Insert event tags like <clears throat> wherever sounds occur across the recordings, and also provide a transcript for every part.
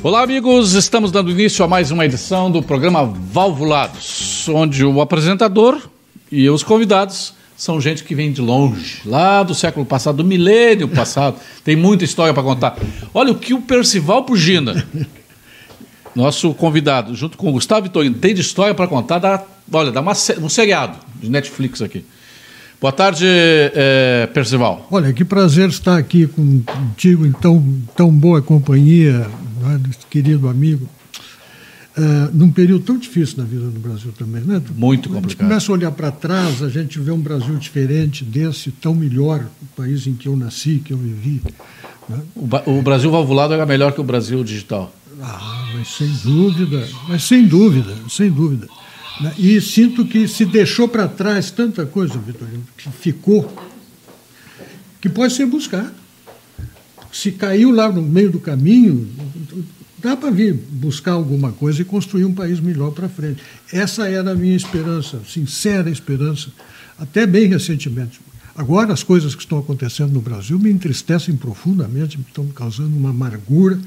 Olá, amigos. Estamos dando início a mais uma edição do programa Valvulados, onde o apresentador e os convidados são gente que vem de longe, lá do século passado, do milênio passado. <laughs> Tem muita história para contar. Olha o que o Percival Pugina, nosso convidado, junto com o Gustavo Vitorino, tem de história para contar. Dá, olha, dá uma, um seriado de Netflix aqui. Boa tarde, é, Percival. Olha, que prazer estar aqui contigo em tão, tão boa companhia, né, querido amigo. Uh, num período tão difícil na vida do Brasil também, né? Muito complicado. A gente começa a olhar para trás, a gente vê um Brasil diferente desse, tão melhor, o país em que eu nasci, que eu vivi. Né? O, o Brasil valvulado era melhor que o Brasil digital. Ah, mas sem dúvida, mas sem dúvida, sem dúvida. Né? E sinto que se deixou para trás tanta coisa, Vitorino, que ficou, que pode ser buscar. Se caiu lá no meio do caminho, dá para vir buscar alguma coisa e construir um país melhor para frente. Essa era a minha esperança, sincera esperança, até bem recentemente. Agora, as coisas que estão acontecendo no Brasil me entristecem profundamente, me estão causando uma amargura.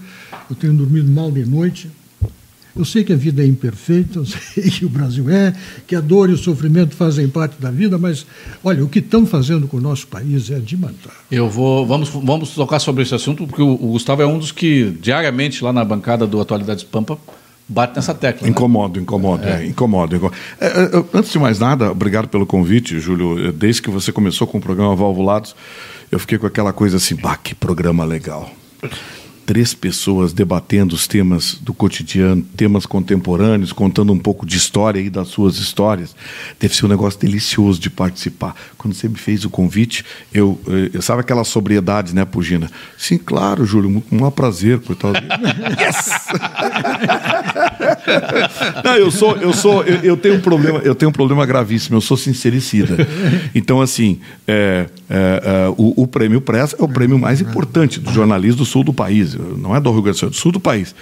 Eu tenho dormido mal de noite, eu sei que a vida é imperfeita, eu sei que o Brasil é, que a dor e o sofrimento fazem parte da vida, mas olha, o que estão fazendo com o nosso país é de matar. Eu vou, vamos, vamos tocar sobre esse assunto, porque o, o Gustavo é um dos que diariamente lá na bancada do Atualidades Pampa bate nessa tecla. Incomodo, né? incomodo, é. É, incomodo. incomodo. É, é, antes de mais nada, obrigado pelo convite, Júlio. Desde que você começou com o programa Valvulados, eu fiquei com aquela coisa assim, bah, que programa legal três pessoas debatendo os temas do cotidiano, temas contemporâneos, contando um pouco de história e das suas histórias. Deve ser um negócio delicioso de participar. Quando você me fez o convite, eu, eu eh, sabe aquela sobriedade, né, Pugina? Sim, claro, Júlio, um, um prazer, coitado. <laughs> yes! <laughs> Não, eu sou, eu sou, eu, eu, tenho um problema, eu tenho um problema gravíssimo. Eu sou sincericida. Então, assim, é, é, é, o, o prêmio Press é o prêmio mais importante do jornalismo do sul do país não é do Rio Grande do Sul, é do sul do país.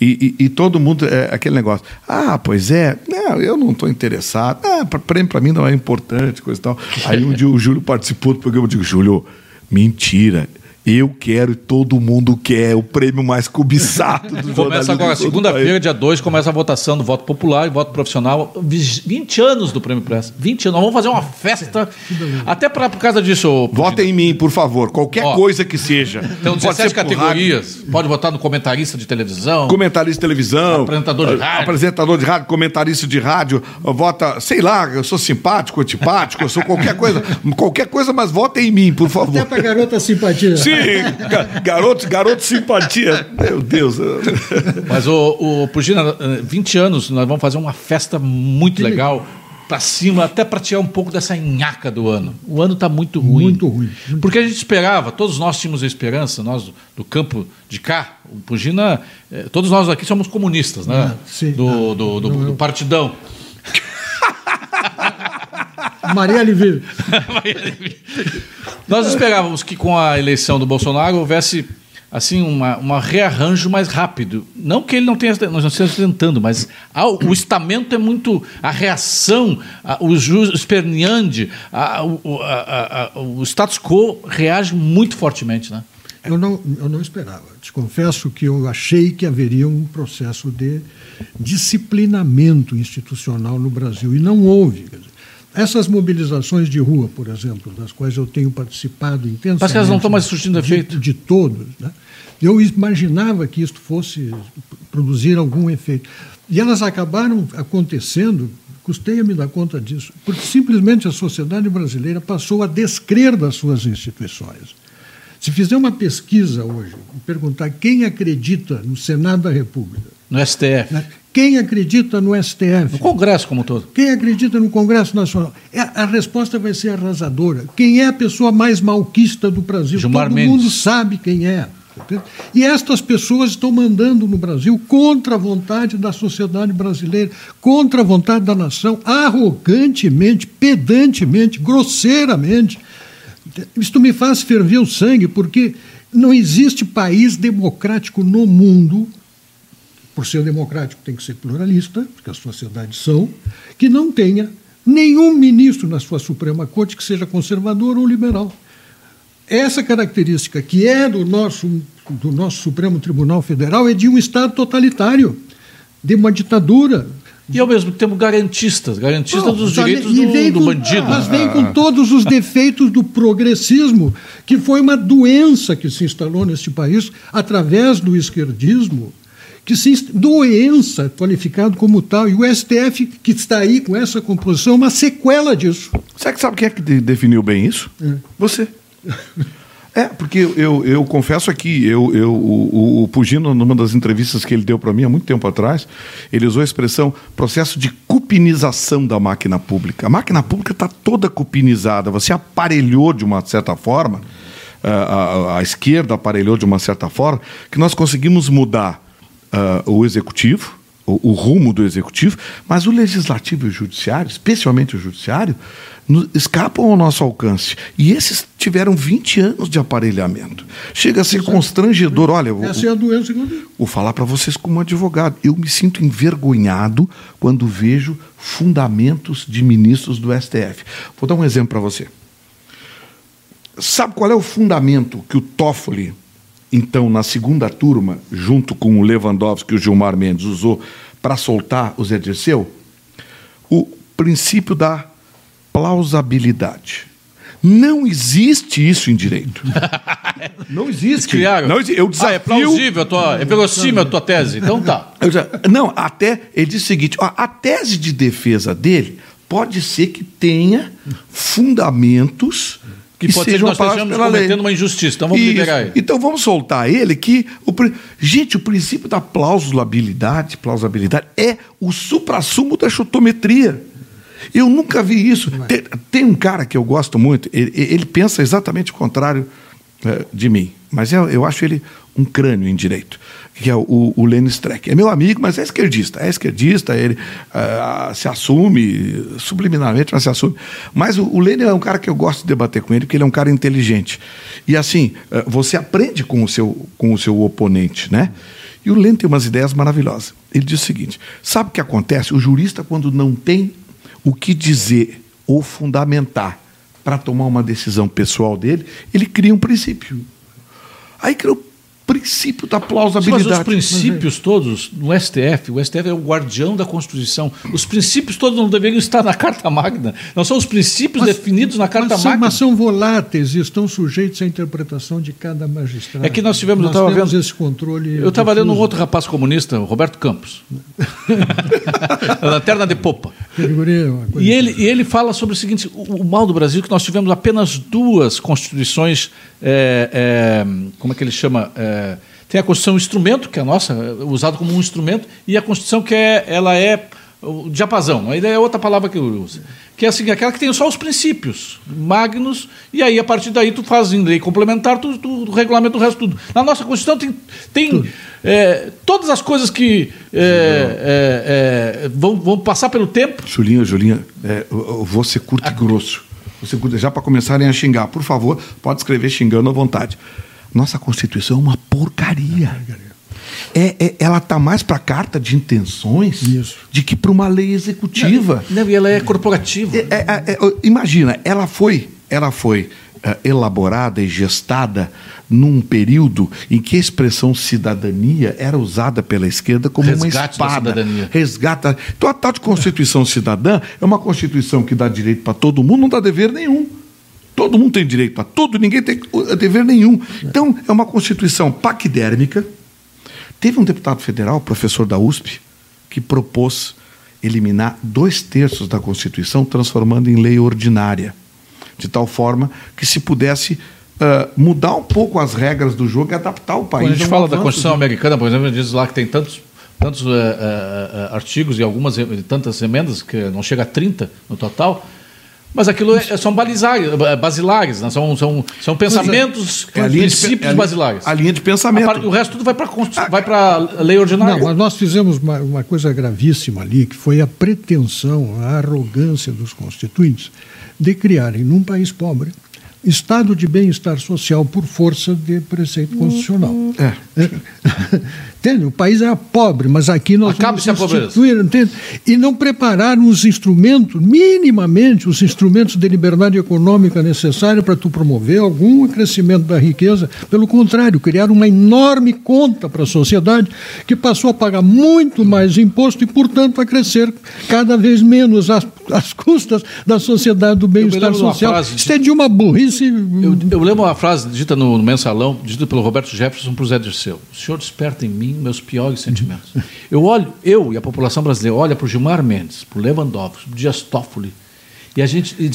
E, e, e todo mundo, é aquele negócio, ah, pois é, não, eu não estou interessado, ah, prêmio para mim não é importante, coisa e tal. Aí um dia o Júlio participou do programa, eu digo, Júlio, mentira, eu quero e todo mundo quer o prêmio mais cobiçado do <laughs> Começa agora, segunda-feira, dia 2, começa a votação do voto popular e voto profissional. 20 anos do Prêmio Press. 20 anos. Nós vamos fazer uma festa. Até pra, por causa disso. Votem em mim, por favor. Qualquer Ó, coisa que seja. Então, 17 categorias. Pode votar no comentarista de televisão. Comentarista de televisão. Apresentador de rádio. Apresentador de rádio, comentarista de rádio. Vota, sei lá, eu sou simpático, antipático, eu sou qualquer coisa. qualquer coisa, mas votem em mim, por favor. Até pra garota simpatia. Sim. Garoto, garoto simpatia. Meu Deus. Mas, o, o Pugina, 20 anos, nós vamos fazer uma festa muito legal para cima, até para tirar um pouco dessa nhaca do ano. O ano está muito ruim. Muito ruim. Porque a gente esperava, todos nós tínhamos a esperança, nós do campo de cá, o Pugina, eh, todos nós aqui somos comunistas, né? Ah, sim. Do, do, do, do partidão. Maria Livive. <laughs> Nós esperávamos que com a eleição do Bolsonaro houvesse assim uma, uma rearranjo mais rápido. Não que ele não tenha, nós não estejamos tentando, mas o estamento é muito a reação, a, o esperneande, o, o status quo reage muito fortemente, né? Eu não, eu não esperava. Te confesso que eu achei que haveria um processo de disciplinamento institucional no Brasil e não houve. Quer dizer, essas mobilizações de rua, por exemplo, das quais eu tenho participado intensamente. Mas que elas não estão mais surtindo efeito? De, de todos. Né? Eu imaginava que isto fosse produzir algum efeito. E elas acabaram acontecendo, custei a me dar conta disso, porque simplesmente a sociedade brasileira passou a descrer das suas instituições. Se fizer uma pesquisa hoje e perguntar quem acredita no Senado da República, no STF, né? Quem acredita no STF? No Congresso como todo. Quem acredita no Congresso Nacional? É, a resposta vai ser arrasadora. Quem é a pessoa mais malquista do Brasil? Gilmar Todo Mendes. mundo sabe quem é. E estas pessoas estão mandando no Brasil contra a vontade da sociedade brasileira, contra a vontade da nação, arrogantemente, pedantemente, grosseiramente. Isto me faz ferver o sangue, porque não existe país democrático no mundo por ser democrático, tem que ser pluralista, porque as sociedades são, que não tenha nenhum ministro na sua Suprema Corte que seja conservador ou liberal. essa característica que é do nosso, do nosso Supremo Tribunal Federal é de um Estado totalitário, de uma ditadura. E ao mesmo tempo garantistas, garantistas Não, dos direitos do, vem do com- bandido. Mas vem com todos os defeitos do progressismo, que foi uma doença que se instalou neste país através do esquerdismo, que se doença qualificado como tal, e o STF que está aí com essa composição é uma sequela disso. Sabe, sabe quem é que de- definiu bem isso? Você. É, porque eu, eu, confesso aqui, eu, eu, o, o- o Pugino, numa das entrevistas que ele deu para mim há muito tempo atrás, ele usou a expressão processo de cupinização da máquina pública. A máquina pública está toda cupinizada, você aparelhou de uma certa forma, a, a- a esquerda aparelhou de uma certa forma, que nós conseguimos mudar ah, o executivo, o, o rumo do executivo, mas o legislativo e o judiciário, especialmente o judiciário, no- escapam ao nosso alcance. E esses tiveram 20 anos de aparelhamento. Chega a ser constrangedor. Olha, Essa é a doença que eu digo. vou falar para vocês como advogado. Eu me sinto envergonhado quando vejo fundamentos de ministros do STF. Vou dar um exemplo para você. Sabe qual é o fundamento que o Toffoli, então, na segunda turma, junto com o Lewandowski e o Gilmar Mendes, usou para soltar o Zé Dirceu? O princípio da plausibilidade. Não existe isso em direito. <laughs> Não existe. Criaram. Não. Eu Ah, desafio... é plausível, a tua, é verossímil a tua tese. Então tá. Não, até ele diz o seguinte: ó, a tese de defesa dele pode ser que tenha fundamentos Que pode ser que nós estejamos pela lei. cometendo uma injustiça. Então vamos Isso. liberar ele. Então vamos soltar ele que o gente, o princípio da plausibilidade, plausibilidade é o suprassumo da chutometria. Eu nunca vi isso. Tem, tem um cara que eu gosto muito, ele, ele pensa exatamente o contrário eh, de mim, mas eu, eu acho ele um crânio em direito, que é o, o Lenny Streck. É meu amigo, mas é esquerdista. É esquerdista, ele ah, se assume subliminarmente, mas se assume. Mas o, o Lenny é um cara que eu gosto de debater com ele, porque ele é um cara inteligente. E assim, eh, você aprende com o seu, com o seu oponente, né? E o Lenny tem umas ideias maravilhosas. Ele diz o seguinte: sabe o que acontece? O jurista, quando não tem o que dizer ou fundamentar para tomar uma decisão pessoal dele, ele cria um princípio. Aí cria o princípio da Mas plausibilidade. os princípios todos no STF, o STF é o guardião da Constituição. Os princípios todos não deveriam estar na Carta Magna. Não são os princípios definidos na Carta mas são, Magna. mas são voláteis e estão sujeitos à interpretação de cada magistrado. É que nós tivemos- eu nós tava temos vendo- esse controle. Eu estava lendo um outro rapaz comunista, Roberto Campos. <laughs> a Lanterna de Popa. E ele, e ele fala sobre o seguinte: o, o mal do Brasil é que nós tivemos apenas duas constituições. É, é, como é que ele chama? É, tem a Constituição instrumento, que é a nossa, usada como um instrumento, e a Constituição que é, ela é o diapasão. Aí é outra palavra que eu uso. Que é assim, aquela que tem só os princípios magnos, e aí a partir daí tu faz em lei complementar, tu, tu regulamenta o resto tudo. Na nossa Constituição tem, tem é, todas as coisas que é, é, é, vão, vão passar pelo tempo. Julinha, Julinha, é, eu- eu vou ser curto e grosso. Você já para começarem a xingar, por favor, pode escrever xingando à vontade. Nossa Constituição é uma porcaria. É, é- ela está mais para carta de intenções Isso. de que para uma lei executiva. Não, e ela é corporativa. É, é, é, imagina, ela foi, ela foi é, elaborada e gestada num período em que a expressão cidadania era usada pela esquerda como uma Resgate da espada. cidadania. Resgata. Então a tal de Constituição Cidadã é uma Constituição que dá direito para todo mundo, não dá dever nenhum. Todo mundo tem direito para tudo, ninguém tem uh, dever nenhum. Então, é uma Constituição paquidérmica. Teve um deputado federal, professor da USP, que propôs eliminar dois terços da Constituição, transformando em lei ordinária, de tal forma que se pudesse ah, mudar um pouco as regras do jogo e adaptar o país. Quando a gente fala da Constituição de- americana, por exemplo, diz lá que tem tantos, tantos eh, eh, artigos e algumas tantas emendas, que não chega a 30 no total, mas aquilo é- são balizares, basilares, né? são, são, são pensamentos, É a linha de princípios é a basilares. A linha de A pensamento. par- o resto tudo vai para vai para lei ordinária. Não, mas nós fizemos uma, uma coisa gravíssima ali, que foi a pretensão, a arrogância dos constituintes de criarem, num país pobre, estado de bem-estar social por força de preceito constitucional. É. <laughs> Entende? O país era pobre, mas aqui nós Acabe-se a vamos instituir, entende? E não prepararam os instrumentos, minimamente, os instrumentos de liberdade econômica necessários para tu promover algum crescimento da riqueza. Pelo contrário, criaram uma enorme conta para a sociedade que passou a pagar muito mais imposto e, portanto, a crescer cada vez menos às, às custas da sociedade do bem-estar social. Isso é de uma burrice. Eu, eu lembro uma frase dita no, no mensalão, dita pelo Roberto Jefferson para o Zé Dirceu. O senhor desperta em mim meus piores sentimentos. Eu olho, eu e a população brasileira olha para o Gilmar Mendes, para o Lewandowski, para o Dias Toffoli, e a gente, e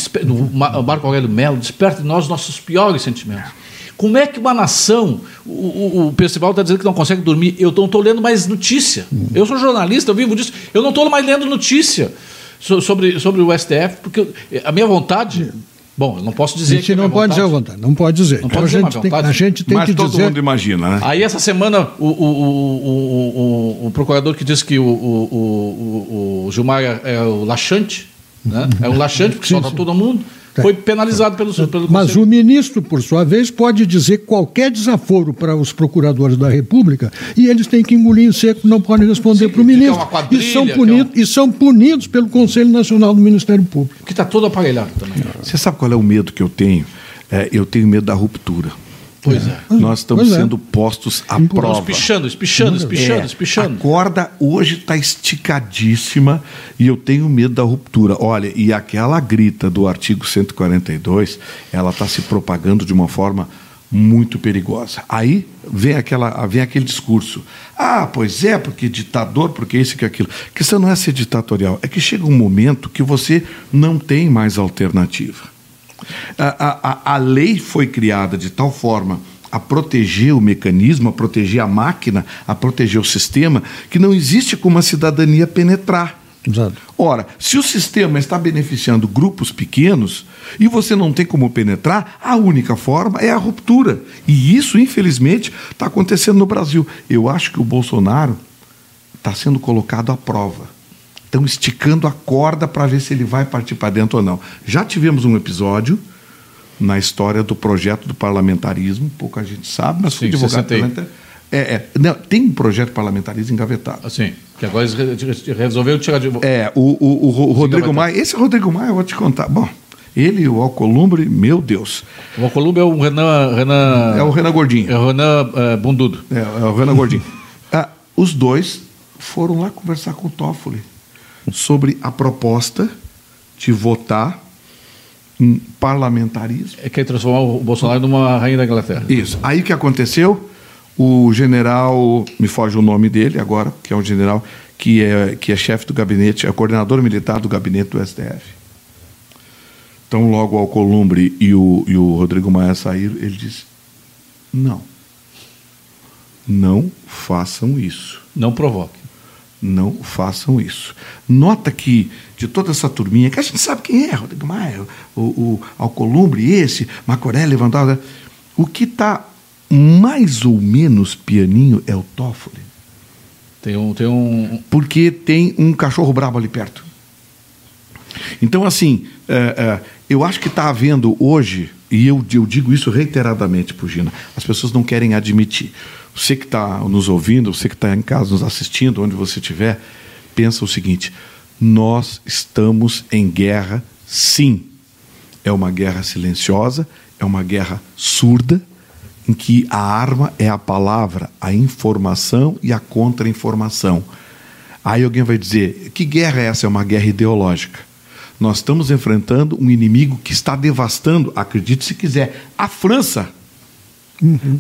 Ma- Marco Aurélio Melo, desperta em nós nossos piores sentimentos. Como é que uma nação, o, o, o Percival está dizendo que não consegue dormir, eu não estou lendo mais notícia. Eu sou jornalista, eu vivo disso, eu não estou mais lendo notícia so- sobre, sobre o STF, porque a minha vontade, bom, eu não posso A dizer gente que não pode dizer a vontade. não pode dizer. Não Então pode a dizer, gente tem, vontade. a gente tem Mas que todo dizer. mundo imagina, né? Aí essa semana o, o, o, o, o, o procurador que disse que o, o, o, o Gilmar é, é o laxante, né? é um laxante porque solta todo mundo, foi penalizado pelo, pelo Mas Conselho. o ministro, por sua vez, pode dizer qualquer desaforo para os procuradores da República e eles têm que engolir em seco, não podem responder para o é ministro. e, são é punidos, um- e são punidos pelo Conselho Nacional do Ministério Público. que está todo aparelhado também. Você sabe qual é o medo que eu tenho? É, eu tenho medo da ruptura. Pois é. Nós estamos Pois é. sendo postos à prova. Espichando, espichando, espichando, É, espichando. A corda hoje está esticadíssima e eu tenho medo da ruptura. Olha, e aquela grita do artigo 142, ela está se propagando de uma forma muito perigosa. Aí vem, aquela, vem aquele discurso. Ah, pois é, porque ditador, porque isso e que aquilo. A questão não é ser ditatorial, é que chega um momento que você não tem mais alternativa. A, a, a- lei foi criada de tal forma a proteger o mecanismo, a proteger a máquina, a proteger o sistema, que não existe como a cidadania penetrar. Exato. Ora, se o sistema está beneficiando grupos pequenos e você não tem como penetrar, a única forma é a ruptura. E isso, infelizmente, está acontecendo no Brasil. Eu acho que o Bolsonaro está sendo colocado à prova. Estão esticando a corda para ver se ele vai partir para dentro ou não. Já tivemos um episódio na história do projeto do parlamentarismo, pouca gente sabe, mas foi Sim, 61. pela inter- é, é, não, tem um projeto parlamentarismo engavetado. Assim, que agora eles re- resolveram tirar de. É, o, o, o Ro- Rodrigo Maia, esse Rodrigo Maia, eu vou te contar. Bom, ele e o Alcolumbre, meu Deus. O Alcolumbre é o Renan. Renan É o Renan Gordinho. É o Renan eh, Bundudo. É, é o Renan Gordinho. <laughs> Ah, os dois foram lá conversar com o Toffoli sobre a proposta de votar em parlamentarismo. É que transformar o Bolsonaro numa rainha da Inglaterra. Isso. Aí o que aconteceu? O general, me foge o nome dele agora, que é um general que é, que é chefe do gabinete, é coordenador militar do gabinete do STF. Então, logo o Alcolumbre e o, e o Rodrigo Maia saíram, ele disse: não. Não façam isso. Não provoque. Não façam isso. Nota que de toda essa turminha, que a gente sabe quem é, Rodrigo Maia, o, o Alcolumbre, esse, Macoré, Lewandowski, o que está mais ou menos pianinho é o Toffoli, Tem um. Tem um porque tem um cachorro brabo ali perto. Então, assim, é, é, eu acho que está havendo hoje, e eu, eu digo isso reiteradamente, Pugina, as pessoas não querem admitir. Você que está nos ouvindo, você que está em casa nos assistindo, onde você estiver, pensa o seguinte: nós estamos em guerra, sim. É uma guerra silenciosa, é uma guerra surda, em que a arma é a palavra, a informação e a contra-informação. Aí alguém vai dizer: que guerra é essa? É uma guerra ideológica. Nós estamos enfrentando um inimigo que está devastando, acredite se quiser, a França.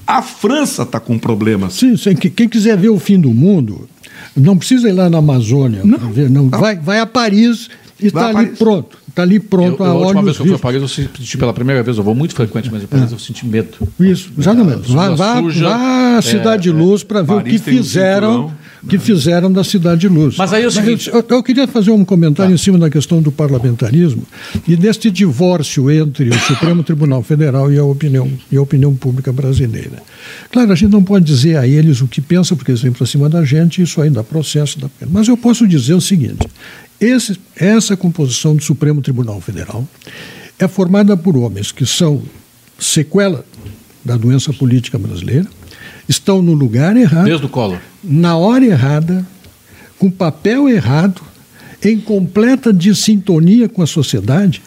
A França está com problemas. Sim, sim, que- quem quiser ver o fim do mundo, não precisa ir lá na Amazônia. Não, ver, não. não. Vai, vai a Paris e está ali Paris. pronto. Está ali pronto eu, a a última vez que eu fui a. Paris, eu senti pela primeira vez, eu vou muito frequente, mas em Paris eu senti medo. Isso, exatamente. Vá, Rua vá, suja, vá à Cidade de Luz para ver o Paris que tem um fizeram, cinturão. Que fizeram da Cidade de Luz. Mas aí é o seguinte- eu, eu queria fazer um comentário em cima da questão do parlamentarismo e deste divórcio entre o Supremo Tribunal Federal e a opinião, e a opinião pública brasileira. Claro, a gente não pode dizer a eles o que pensa, porque eles vêm para cima da gente, isso ainda processo. Da... Mas eu posso dizer o seguinte: esse, essa composição do Supremo Tribunal Federal é formada por homens que são sequela da doença política brasileira, estão no lugar errado. Desde o Collor. na hora errada, com papel errado, em completa dissintonia com a sociedade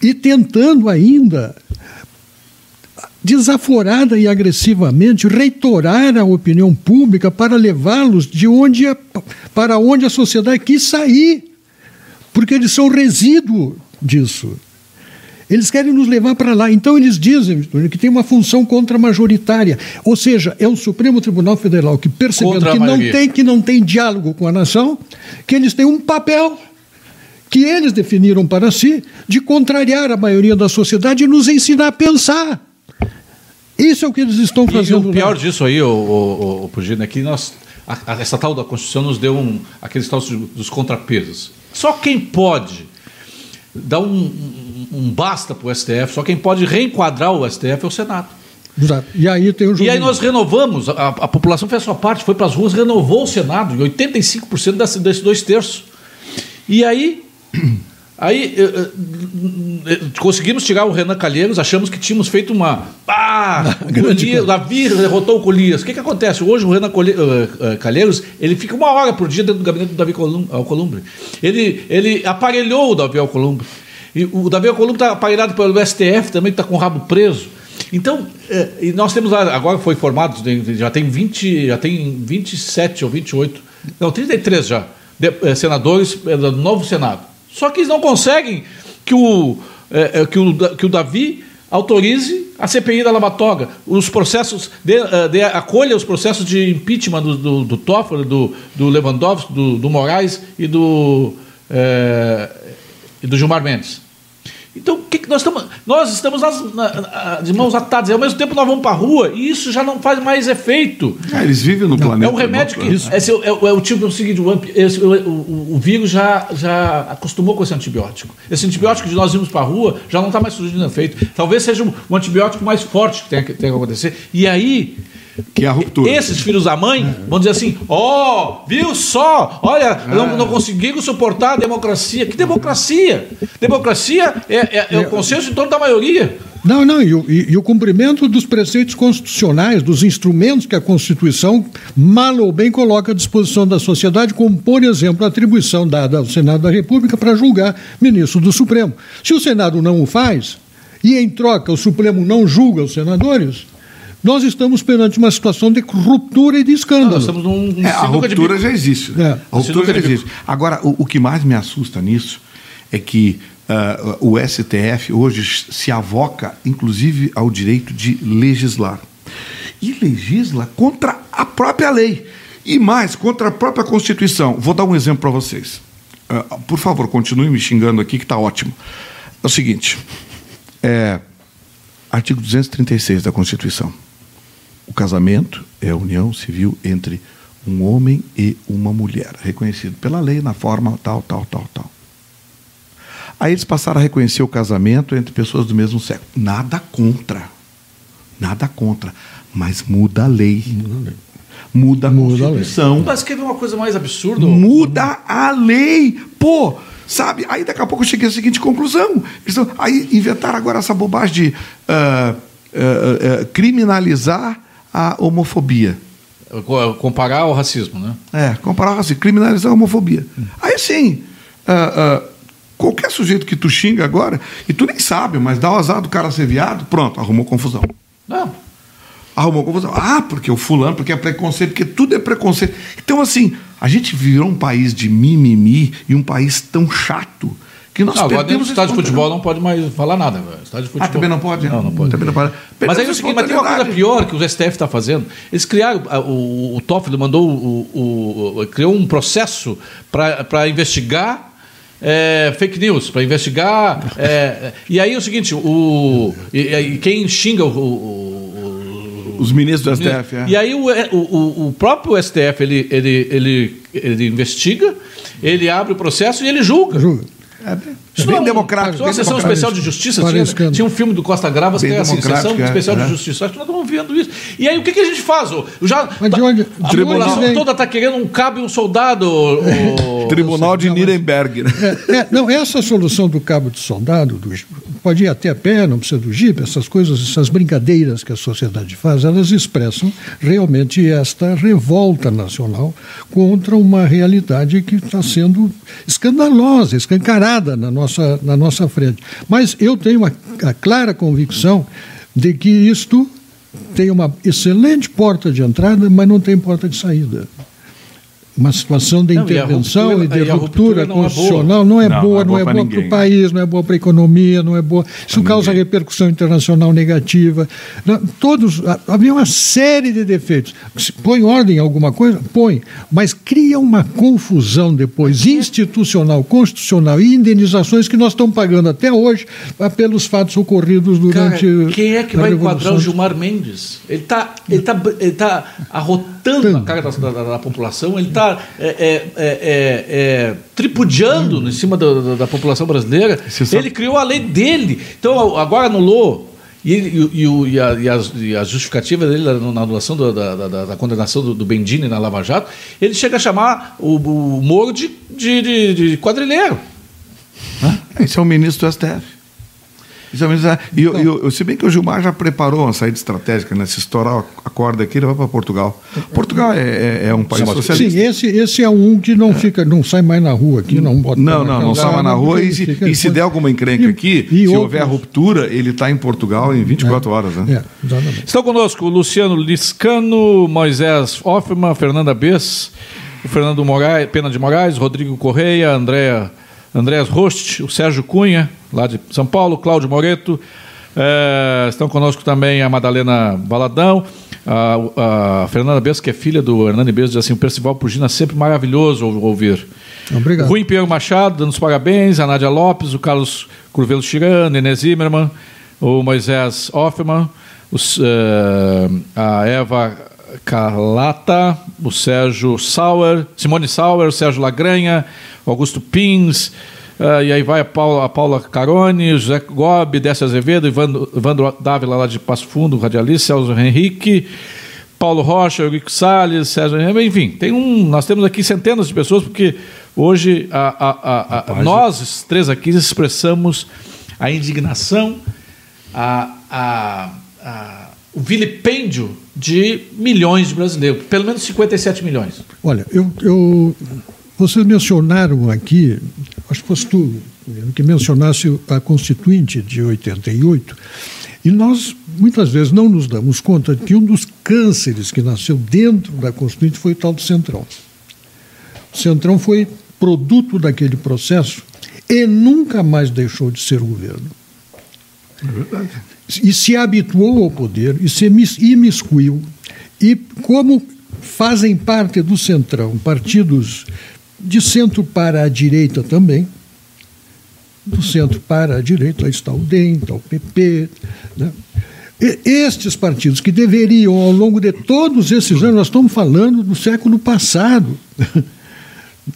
e tentando ainda desaforada e agressivamente reitorar a opinião pública para levá-los de onde a, para onde a sociedade quis sair, porque eles são resíduo disso. Eles querem nos levar para lá. Então eles dizem que tem uma função contra-majoritária. Ou seja, é o Supremo Tribunal Federal que percebendo que não, tem, que não tem diálogo com a nação, que eles têm um papel que eles definiram para si de contrariar a maioria da sociedade e nos ensinar a pensar. Isso é o que eles estão fazendo. E o pior lá. disso aí, o, o, o Pugino, é que nós, a, a, essa tal da Constituição nos deu um, aqueles tal dos contrapesos. Só quem pode dar um, um, basta para o STF, só quem pode reenquadrar o STF é o Senado. Exato. E aí tem o E aí nós renovamos, a, a população fez a sua parte, foi para as ruas, renovou o Senado, em 85% desse, desses dois terços. E aí <clears throat> Aí eh, eh, conseguimos tirar o Renan Calheiros, achamos que tínhamos feito uma. Ah, <laughs> Davi derrotou o Colias. O que, que acontece? Hoje o Renan eh, Calheiros ele fica uma hora por dia dentro do gabinete do Davi Alcolumbre. Ele, ele aparelhou o Davi Alcolumbre. E o Davi Alcolumbre está aparelhado pelo STF também, está com o rabo preso. Então, e nós temos agora foi formado, já tem 20, já tem 27 ou 28, não, 33 já, de, senadores do novo Senado. Só que eles não conseguem que o, é, é, que o, que o Davi autorize a CPI da Lavatoga, os processos, de, é, de, acolha os processos de impeachment do, do, do Toffoli, do, do Lewandowski, do, do Moraes e do, é, e do Gilmar Mendes. Então, que que nós, estamos, nós estamos nas, na, de mãos atadas, e ao mesmo tempo nós vamos para a rua e isso já não faz mais efeito. É, eles vivem no não, planeta. É um remédio que. Isso. Esse é, é, é, o tipo é o seguinte: o, esse, o, o, o, vírus já, já acostumou com esse antibiótico. Esse antibiótico de nós irmos para a rua já não está mais surgindo efeito. Talvez seja um, um antibiótico mais forte que tenha, que tenha que acontecer. E aí que é a ruptura. Esses filhos da mãe vão dizer assim: ó, oh, viu só? Olha, é. não, não conseguiram suportar a democracia. Que democracia? Democracia é, é, é o consenso em torno da maioria. Não, não, e o, e, e o, cumprimento dos preceitos constitucionais, dos instrumentos que a Constituição, mal ou bem, coloca à disposição da sociedade, como, por exemplo, a atribuição dada ao Senado da República para julgar ministro do Supremo. Se o Senado não o faz, e em troca o Supremo não julga os senadores, nós estamos perante uma situação de ruptura e de escândalo. Não, estamos num, é, a ruptura já existe. É. A ruptura já existe. Agora, o, o, que mais me assusta nisso é que uh, o STF hoje se avoca, inclusive, ao direito de legislar. E legisla contra a própria lei. E mais, contra a própria Constituição. Vou dar um exemplo para vocês. Uh, por favor, continue me xingando aqui, que está ótimo. É o seguinte: é, artigo 236 da Constituição o casamento é a união civil entre um homem e uma mulher, reconhecido pela lei na forma tal, tal, tal, tal. Aí eles passaram a reconhecer o casamento entre pessoas do mesmo sexo. Nada contra. Nada contra. Mas muda a lei. Muda a muda Constituição. A lei. Mas quer ver uma coisa mais absurda? Muda a lei. Pô, sabe? Aí daqui a pouco eu cheguei à seguinte conclusão. Aí inventaram agora essa bobagem de uh, uh, uh, criminalizar a homofobia. Comparar ao racismo, né? É, comparar ao racismo, criminalizar a homofobia. Hum. Aí sim, uh, uh, qualquer sujeito que tu xinga agora, e tu nem sabe, mas dá o azar do cara ser viado, pronto, arrumou confusão. Não. Arrumou confusão. Ah, porque o fulano, porque é preconceito, porque tudo é preconceito. Então, assim, a gente virou um país de mimimi e um país tão chato que nós não, agora dentro do estádio de futebol não pode mais falar nada. Estádio de futebol. Ah, também não pode? Não, não pode. Também não pode. Mas aí é o seguinte, mas tem uma coisa pior que o STF está fazendo. Eles criaram, o, o Toffoli mandou, o, o, criou um processo para investigar é, fake news, para investigar. É, e aí é o seguinte, o, e, e quem xinga o, os ministros do STF. É. E aí o, o, o próprio STF ele, ele, ele, ele investiga, ele abre o processo e ele julga. Julga. abre. É bem, é bem democrático. Uma sessão especial de justiça tinha, tinha, um filme do Costa Gravas bem que é assim, sessão é, especial é. de justiça. Acho que nós estamos vendo isso. E aí o que, que a gente faz? Já, Mas de onde, a de população toda está querendo um cabo e um soldado. O, <laughs> Tribunal de Nuremberg. Né? É, é, não, essa solução do cabo de soldado, do pode ir até a pé, não precisa do jipe, essas coisas, essas brincadeiras que a sociedade faz, elas expressam realmente esta revolta nacional contra uma realidade que está sendo escandalosa, escancarada na nossa, na nossa frente. Mas eu tenho a, a clara convicção de que isto tem uma excelente porta de entrada, mas não tem porta de saída uma situação de intervenção não, e, ruptura, e, de ruptura, ruptura constitucional não é boa, não é boa, é para o país, não é boa para a economia, não é boa. Isso pra causa ninguém. repercussão internacional negativa. Todos havia uma série de defeitos. Põe ordem em alguma coisa, põe, mas cria uma confusão depois institucional, constitucional e indenizações que nós estamos pagando até hoje ah, pelos fatos ocorridos durante. Cara, quem é que vai enquadrar o Gilmar Mendes? Ele está ele tá, ele tá arrotando a carga da, da, da população, ele está é, é, é, é, tripudiando hum. em cima da, população brasileira. Ele criou a lei dele. Então, agora anulou. E, e, e, a, e, a, e a justificativa dele na anulação da, da, da, condenação do, do Bendini na Lava Jato, ele chega a chamar o, o Moro de, de, de, de quadrilheiro. Esse é o ministro do STF. E eu, eu, eu, se bem que o Gilmar já preparou uma saída estratégica, né? Se estourar a corda aqui, ele vai para Portugal. Portugal é, é, é um país socialista. Sim, esse, esse é um que não fica, não sai mais na rua aqui, não bota. Não, não, não sai mais na rua. E, se, e se der alguma encrenca e, aqui, e se outros... houver ruptura, ele está em Portugal em 24 é, horas. Né? É, Estão conosco o Luciano Liscano, Moisés Hoffman, Fernanda Bess, o Fernando Moraes, Pena de Moraes, Rodrigo Correia, Andréa. Andréas Rost, o Sérgio Cunha, lá de São Paulo, Cláudio Moreto. É, estão conosco também a Madalena Baladão, a, a Fernanda Bessa, que é filha do Hernani Bessa, diz assim: o Percival Pugina sempre maravilhoso ouvir. Obrigado. Rui Pinheiro Machado, dando os parabéns, a Nádia Lopes, o Carlos Curvelo Chirano, Nenê Zimmermann, o Moisés Hoffman, os, uh, a Eva Carlata, o Sérgio Sauer, Simone Sauer, o Sérgio Lagranha, Augusto Pins, uh, e aí vai a Paula, a Paula Carone, José Gobi, Décio Azevedo, Ivandro, Ivandro Dávila lá de Passo Fundo, radialista, Celso Henrique, Paulo Rocha, Eurico Salles, Sérgio enfim, tem um, nós temos aqui centenas de pessoas, porque hoje a, a, a, nós três aqui expressamos a indignação, o vilipêndio de milhões de brasileiros, pelo menos 57 milhões. Olha, eu, eu vocês mencionaram aqui, acho que fosse tu que mencionasse a Constituinte de 88, e nós muitas vezes não nos damos conta que um dos cânceres que nasceu dentro da Constituinte foi o tal do Centrão. O Centrão foi produto daquele processo e nunca mais deixou de ser governo. É verdade. E se habituou ao poder e se imiscuiu. E como fazem parte do Centrão partidos de centro para a direita também. Do centro para a direita, lá está o DEM, está o PP. Né? E estes partidos que deveriam, ao longo de todos esses anos, nós estamos falando do século passado,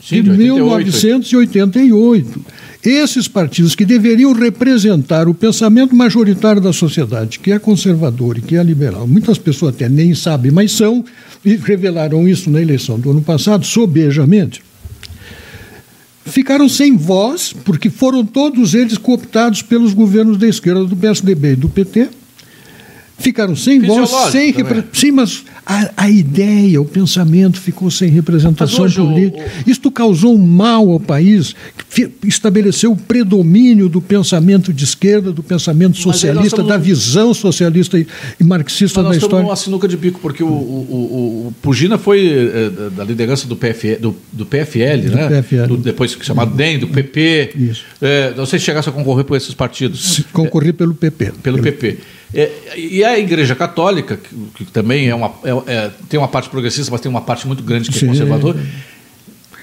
Sim, de, de 1988. Esses partidos que deveriam representar o pensamento majoritário da sociedade, que é conservador e que é liberal, muitas pessoas até nem sabem, mas são, e revelaram isso na eleição do ano passado, sobejamente ficaram sem voz, porque foram todos eles cooptados pelos governos da esquerda, do PSDB e do PT. Ficaram sem voz, sem. Sim, mas a, a, ideia, o pensamento ficou sem representação política. O... Isto causou um mal ao país, estabeleceu o predomínio do pensamento de esquerda, do pensamento socialista, da visão socialista e, marxista da história. Nós uma sinuca de bico, porque o, o, o Pugina foi é, da liderança do, PF, do, do PFL, do né? PFL. Do, depois chamado DEM, do PP. Isso. É, não sei se chegasse a concorrer por esses partidos. Concorrer pelo PP. Pelo, pelo PP. É, e a Igreja Católica, que, que também é uma, é, é, tem uma parte progressista, mas tem uma parte muito grande que é Sim. conservadora,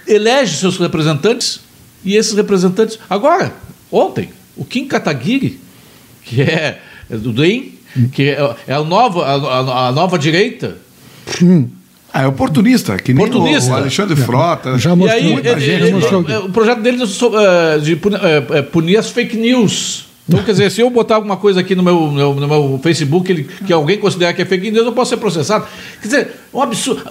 elege seus representantes e esses representantes. Agora, ontem, o Kim Kataguiri, que é, é do DEM, que é, é a, nova, a, a nova direita. Hum. Ah, é oportunista, que nem oportunista. o Alexandre Frota. Já mostrou, e aí, ele, ele, ele, o projeto dele é de punir as fake news. Então, quer dizer, se eu botar alguma coisa aqui no meu, no, no meu Facebook ele, que alguém considera que é fake news, eu posso ser processado. Quer dizer, um absurdo.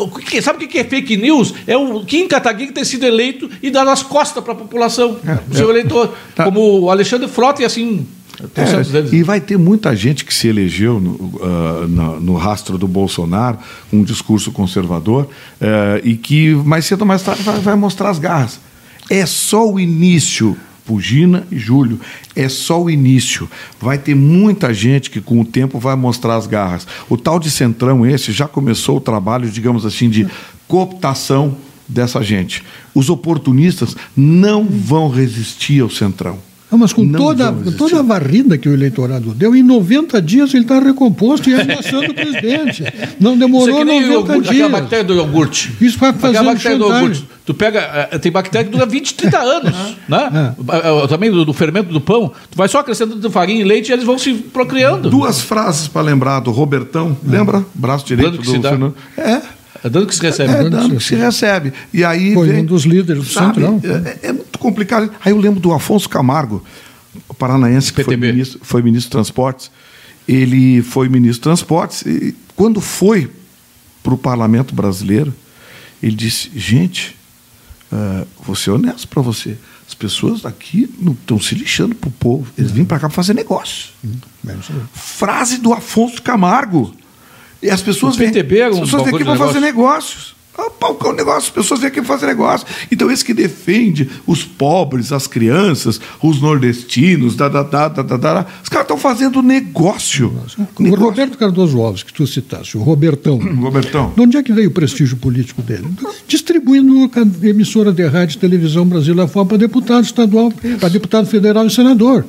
Sabe o que é fake news? É o Kim Kataguiri ter sido eleito e dar as costas para a população, é, o seu é, eleitor. Tá. Como o Alexandre Frota e assim É, e vai ter muita gente que se elegeu no, uh, no, no rastro do Bolsonaro, um discurso conservador, uh, e que mais cedo ou mais tarde vai, vai mostrar as garras. É só o início Pugina e Júlio. É só o início. Vai ter muita gente que com o tempo vai mostrar as garras. O tal de Centrão esse já começou o trabalho, digamos assim, de cooptação dessa gente. Os oportunistas não vão resistir ao Centrão. Não, mas com toda, toda a varrida que o eleitorado deu, em 90 dias ele está recomposto e ameaçando o <laughs> presidente. Não demorou Isso é 90 iogurte, dias. Bactéria do iogurte. Isso vai fazer bactéria do iogurte. Tu pega, eh, tem bactéria que dura 20, 30 anos. né? É. Também do, do, fermento do pão. Tu vai só acrescentando farinha e leite e eles vão se procriando. Duas frases para lembrar do Robertão. Lembra? Braço direito do Fernando. É. É dano que se recebe. É, é dano que se recebe. E aí Foi vem, um dos líderes do sabe, Centrão. É, é, muito complicado. Aí eu lembro do Afonso Camargo, o paranaense que foi ministro, foi ministro de Transportes. Ele foi ministro de Transportes e quando foi para o parlamento brasileiro, ele disse: gente, uh, vou ser honesto para você. As pessoas aqui não estão se lixando para o povo. Eles vêm para cá para fazer negócio. Hum, Frase do Afonso Camargo. E as pessoas o PTB vêm, é as pessoas vêm aqui para fazer negócios. Ah, pau, é negócio, as pessoas vêm aqui fazer negócio. Então, esse que defende os pobres, as crianças, os nordestinos, da, da, da, da, da, da os caras estão fazendo negócio. O negócio. Roberto Cardoso Alves, que tu citaste, o Robertão. Robertão. De onde é que veio o prestígio político dele? Distribuindo emissora de rádio e televisão Brasil afora para deputado estadual, para deputado federal e senador.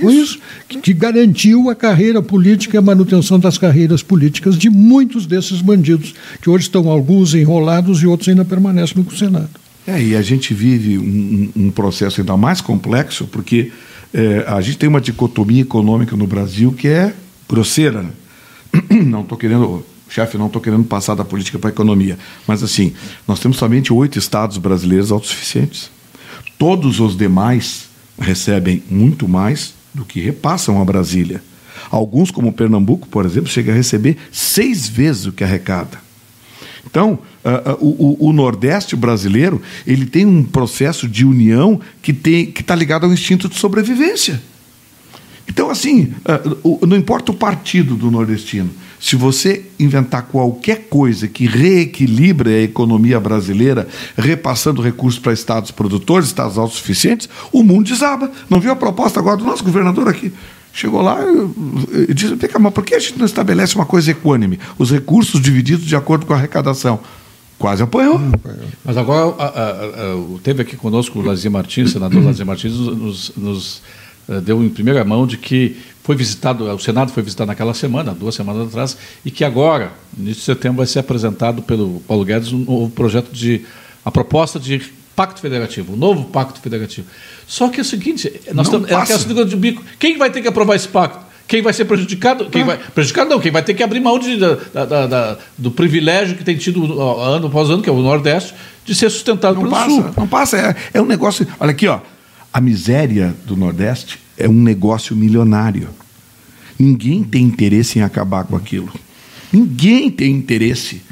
Foi isso que, garantiu a carreira política e a manutenção das carreiras políticas de muitos desses bandidos, que hoje estão alguns enrolados e outros ainda permanecem no Senado. É, e a gente vive um, um processo ainda mais complexo, porque é, a gente tem uma dicotomia econômica no Brasil que é grosseira. Né? <clears throat> Não estou querendo, chefe, não estou querendo passar da política para a economia, mas assim, nós temos somente oito estados brasileiros autossuficientes. Todos os demais recebem muito mais do que repassam a Brasília. Alguns, como Pernambuco, por exemplo, chegam a receber seis vezes o que arrecada. Então, uh, uh, o, o, Nordeste brasileiro ele tem um processo de união que está ligado ao instinto de sobrevivência. Então, assim, uh, não importa o partido do nordestino, se você inventar qualquer coisa que reequilibre a economia brasileira, repassando recursos para estados produtores, estados autossuficientes, o mundo desaba. Não viu a proposta agora do nosso governador aqui? Chegou lá e disse: Vem cá, mas por que a gente não estabelece uma coisa equânime? Os recursos divididos de acordo com a arrecadação. Quase apoiou. Mas agora a, a, a, teve aqui conosco o Lazia Martins, senador <clears throat> Lazia Martins, nos, nos uh, deu em primeira mão de que foi visitado, o Senado foi visitado naquela semana, duas semanas atrás, e que agora, no início de setembro, vai ser apresentado pelo Paulo Guedes um novo projeto de. a proposta de pacto federativo, um novo pacto federativo. Só que é o seguinte, nós estamos, é aquela segunda de bico. Quem vai ter que aprovar esse pacto? Quem vai ser prejudicado? Quem ah. vai, prejudicado não, quem vai ter que abrir mão de, da, da, da, do privilégio que tem tido ano após ano, que é o Nordeste, de ser sustentado não pelo passa, Sul. Não passa, é, é um negócio. Olha aqui, ó. A miséria do Nordeste é um negócio milionário. Ninguém tem interesse em acabar com aquilo. Ninguém tem interesse.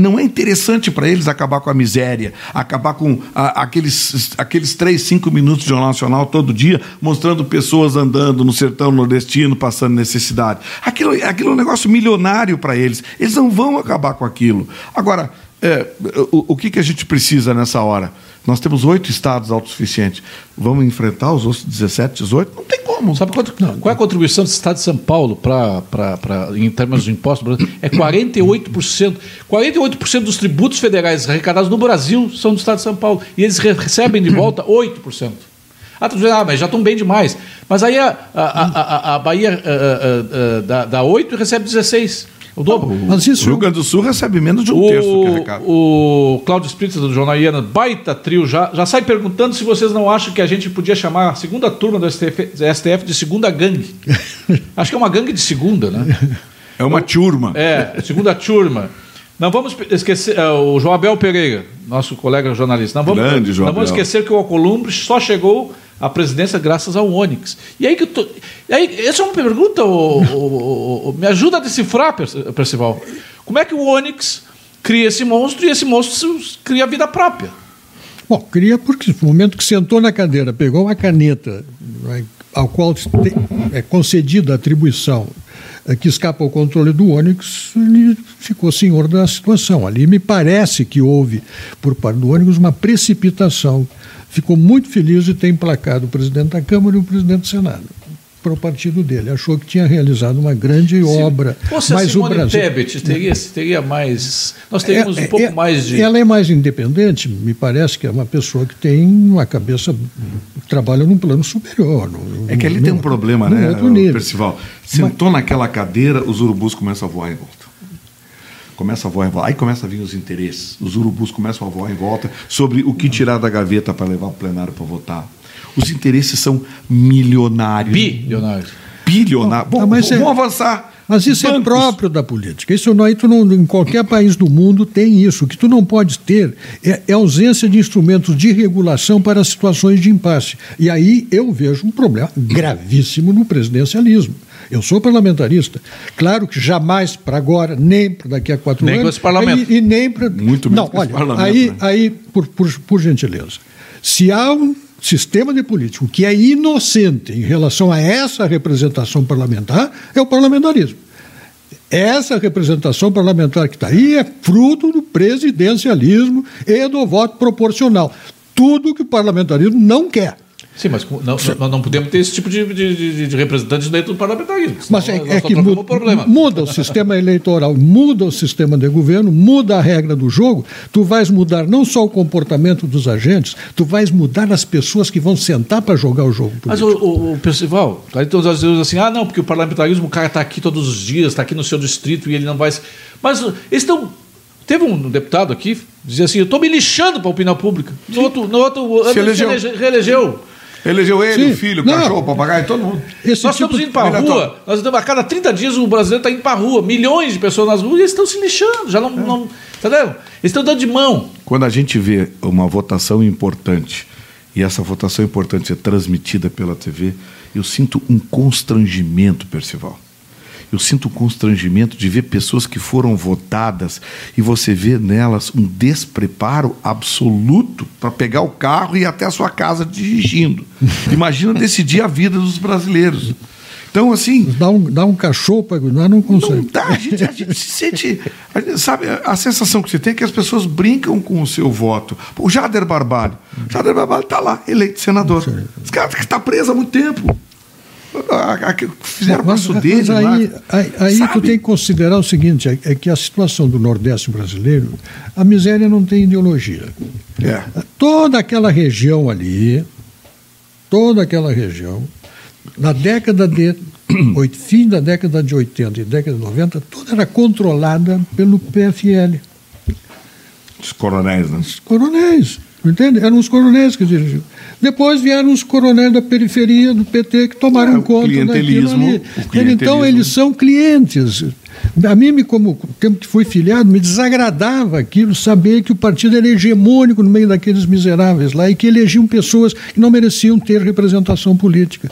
Não é interessante para eles acabar com a miséria, acabar com a, aqueles, aqueles três, cinco minutos de Jornal Nacional todo dia, mostrando pessoas andando no sertão nordestino, passando necessidade. Aquilo, aquilo é um negócio milionário para eles. Eles não vão acabar com aquilo. Agora, é, o, o que, que a gente precisa nessa hora? Nós temos oito estados autossuficientes. Vamos enfrentar os outros 17, 18? Não tem como. Sabe quanto, qual é a contribuição do estado de São Paulo pra, pra, pra, em termos de impostos? É 48%. 48% dos tributos federais arrecadados no Brasil são do estado de São Paulo. E eles recebem de volta 8%. Ah, tu diz, ah, mas já estão bem demais. Mas aí a, a, a, a Bahia a, dá, dá 8 e recebe 16. O dobro. Mas isso... O Rio Grande do Sul recebe menos de um o, terço do que arrecada. O Cláudio Spritzer, do Jornal Iana, baita trio, já, já sai perguntando se vocês não acham que a gente podia chamar a segunda turma do STF, STF de segunda gangue. <laughs> Acho que é uma gangue de segunda, né? É uma turma. É, segunda turma. Não vamos esquecer, uh, o João Abel Pereira, nosso colega jornalista. Não vamos, Grande João não vamos esquecer que o Alcolumbre só chegou à presidência graças ao Onix. E aí que tô, e aí, essa é uma pergunta, me ajuda a decifrar, Percival. Como é que o Onix cria esse monstro e esse monstro cria vida própria? Bom, cria porque no momento que sentou na cadeira, pegou uma caneta, ao qual é concedida a atribuição é, que escapa ao controle do Onyx, ele ficou senhor da situação. Ali me parece que houve, por parte do Onyx, uma precipitação. Ficou muito feliz de ter emplacado o presidente da Câmara e o presidente do Senado para o partido dele. Achou que tinha realizado uma grande Sim. obra. Você, mas Simone o Brasil Tebet teria, teria mais. Nós teríamos é, um pouco é, mais de. Ela é mais independente, me parece que é uma pessoa que tem uma cabeça. trabalha num plano superior. No, é que ali tem um problema, né, Percival? Sentou mas, naquela cadeira, os urubus começam a voar em volta começa a voar em volta. Aí começa a vir os interesses. Os urubus começam a voar em volta sobre o que tirar da gaveta para levar o plenário para votar. Os interesses são milionários. Bilionários. Bilionários. Bom, mas vamos é, avançar. Mas isso é Bancos. é próprio da política. Isso não, tu não, em qualquer país do mundo tem isso. O que tu não pode ter é, é ausência de instrumentos de regulação para situações de impasse. E aí eu vejo um problema gravíssimo no presidencialismo. Eu sou parlamentarista. Claro que jamais para agora, nem para daqui a quatro nem anos. Nem com esse parlamento. E, e nem para. Muito Não, olha, aí, né? aí por, por, por gentileza. Se há um sistema de político que é inocente em relação a essa representação parlamentar é o parlamentarismo. Essa representação parlamentar que está aí é fruto do presidencialismo e do voto proporcional. Tudo que o parlamentarismo não quer. Sim, mas não, nós não podemos ter esse tipo de, de, de representantes dentro do parlamentarismo. Mas é, é que muda, muda, o <laughs> sistema eleitoral, muda o sistema de governo, muda a regra do jogo. Tu vais mudar não só o comportamento dos agentes, tu vais mudar as pessoas que vão sentar para jogar o jogo político. Mas o, o, o Percival, aí todos os vezes assim, ah, não, porque o parlamentarismo, o cara está aqui todos os dias, está aqui no seu distrito e ele não vai. Mas eles estão Teve um deputado aqui, dizia assim: eu estou me lixando para a opinião pública. No outro, no outro ano, ele se reelegeu. Elegeu ele, Sim. o filho, o não. cachorro, o papagaio, todo mundo. Esse nós tipo estamos indo para a rua, nós estamos, a cada 30 dias o brasileiro está indo para a rua, milhões de pessoas nas ruas e eles estão se lixando, já não. É. não entendeu? Eles estão dando de mão. Quando a gente vê uma votação importante e essa votação importante é transmitida pela TV, eu sinto um constrangimento, Percival eu sinto constrangimento de ver pessoas que foram votadas e você vê nelas um despreparo absoluto para pegar o carro e ir até a sua casa dirigindo. <laughs> Imagina decidir a vida dos brasileiros. Então, assim. Dá um, dá um cachorro para cuidar, não consegue. Não dá, a gente, a gente se sente. A gente, sabe, a sensação que você tem é que as pessoas brincam com o seu voto. O Jader Barbalho. O Jader Barbalho está lá, eleito senador. Esse cara está preso há muito tempo fizeram mas, passo dele. aí, aí, aí tu tem que considerar o seguinte: é, é, que a situação do Nordeste brasileiro, a miséria não tem ideologia. É. Toda aquela região ali, toda aquela região, na década de. <clears throat> fim da década de 80 e década de 90, toda era controlada pelo PFL. Os coronéis, né? Os coronéis. Entende? Eram os coronéis que dirigiam. Depois vieram os coronéis da periferia do PT que tomaram é, conta daquilo ali. Então, eles são clientes. A mim, como tempo que fui filiado, me desagradava aquilo, saber que o partido era hegemônico no meio daqueles miseráveis lá e que elegiam pessoas que não mereciam ter representação política.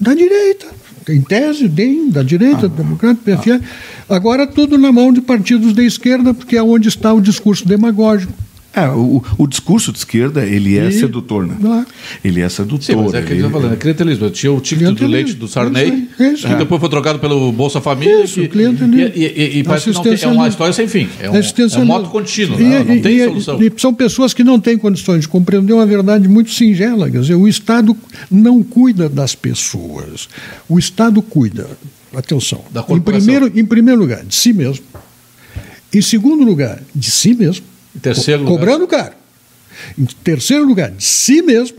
Da direita, em tese, DEM, da direita, ah, democrata, PFL. Ah. Agora tudo na mão de partidos da esquerda, porque é onde está o discurso demagógico. É, o, o, discurso de esquerda, ele é e... sedutor, né? Claro. Ele é sedutor. Sim, mas é que ele... está falando, é clientelismo. Tinha o título de leite do Sarney, isso, isso. que é. depois foi trocado pelo Bolsa Família. Isso, que, clientelismo. E, e, e parece que não tem, é uma história sem fim. É um, é um moto contínuo, né? não tem solução. E são pessoas que não têm condições de compreender uma verdade muito singela. Quer dizer, o Estado não cuida das pessoas. O Estado cuida, atenção, em primeiro, em primeiro lugar, de si mesmo. Em segundo lugar, de si mesmo em terceiro co lugar. Cobrando caro. Em terceiro lugar, de si mesmo.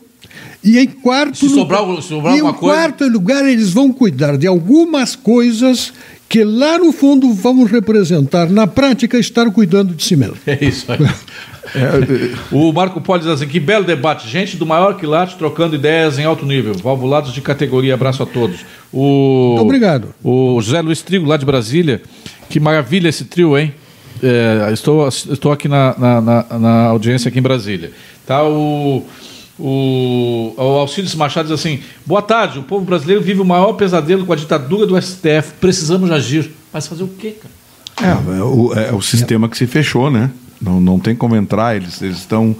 E em quarto se sobrar, lugar, sobrar e em quarto lugar, eles vão cuidar de algumas coisas que lá no fundo vão representar, na prática, estar cuidando de si mesmo. <laughs> É isso aí. É, é, o Marco Polo diz assim: que belo debate, gente do maior quilate trocando ideias em alto nível, valvulados de categoria, abraço a todos. O, obrigado. O José Luiz Trigo, lá de Brasília, que maravilha esse trio, hein? É, estou, estou aqui na, na, na, na, audiência aqui em Brasília. Tá o, o, o Machado diz assim: Boa tarde, o povo brasileiro vive o maior pesadelo com a ditadura do STF. Precisamos agir. Mas fazer o quê, cara? É, é o, é o sistema que se fechou, né? Não, não tem como entrar, eles, eles estão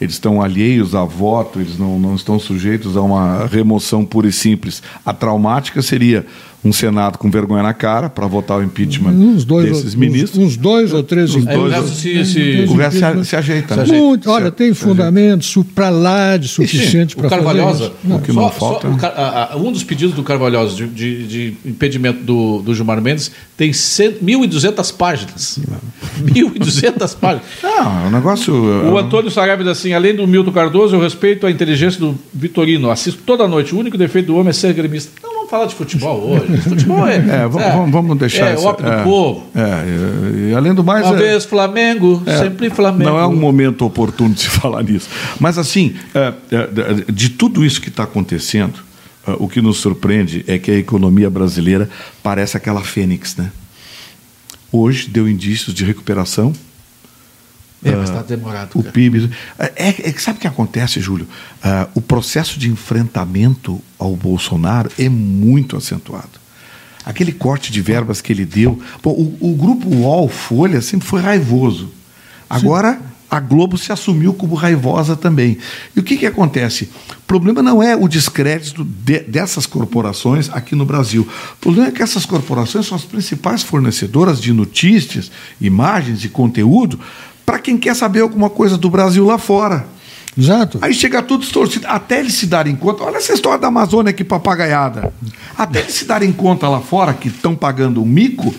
eles estão alheios a voto, eles não, não estão sujeitos a uma remoção pura e simples. A traumática seria um Senado com vergonha na cara para votar o impeachment Uns dois, desses uns, ministros. uns dois ou três o dois- resto se, se- o resto se, se ajeita. né? Muito, olha, tem fundamentos para lá de suficiente para fazer Carvalhosa, isso. Não, O que só- não só falta- a- a- um dos pedidos do Carvalhosa de, de- de impedimento do, do Gilmar Mendes tem 100 1.200 páginas. 1.200 páginas. <laughs> Não, é um negócio. O Antônio Saraiva diz assim: além do Milton Cardoso, eu respeito a inteligência do Vitorino. Assisto toda noite. O único defeito do homem é ser gremista. Não falar de futebol hoje. <laughs> Futebol é. É, vamos, vamos- vamos deixar É, essa- o ópio é, do povo. É, e, além do mais. Uma é- vez Flamengo, sempre Flamengo. Não é um momento oportuno de se <laughs> falar nisso. Mas, assim, é, é, de tudo isso que está acontecendo, é, o que nos surpreende é que a economia brasileira parece aquela fênix, né? Hoje deu indícios de recuperação. É, mas está demorado. O. PIB. É, é sabe o que acontece, Júlio? Ah, o processo de enfrentamento ao Bolsonaro é muito acentuado. Aquele corte de verbas que ele deu. O, o grupo UOL Folha sempre foi raivoso. Agora a Globo se assumiu como raivosa também. E o que, que acontece? O problema não é o descrédito de- dessas corporações aqui no Brasil. O problema é que essas corporações são as principais fornecedoras de notícias, imagens e conteúdo para quem quer saber alguma coisa do Brasil lá fora. Exato. Aí chega tudo distorcido, até eles se darem conta. Olha essa história da Amazônia aqui papagaiada. Até eles se darem conta lá fora que estão pagando um mico,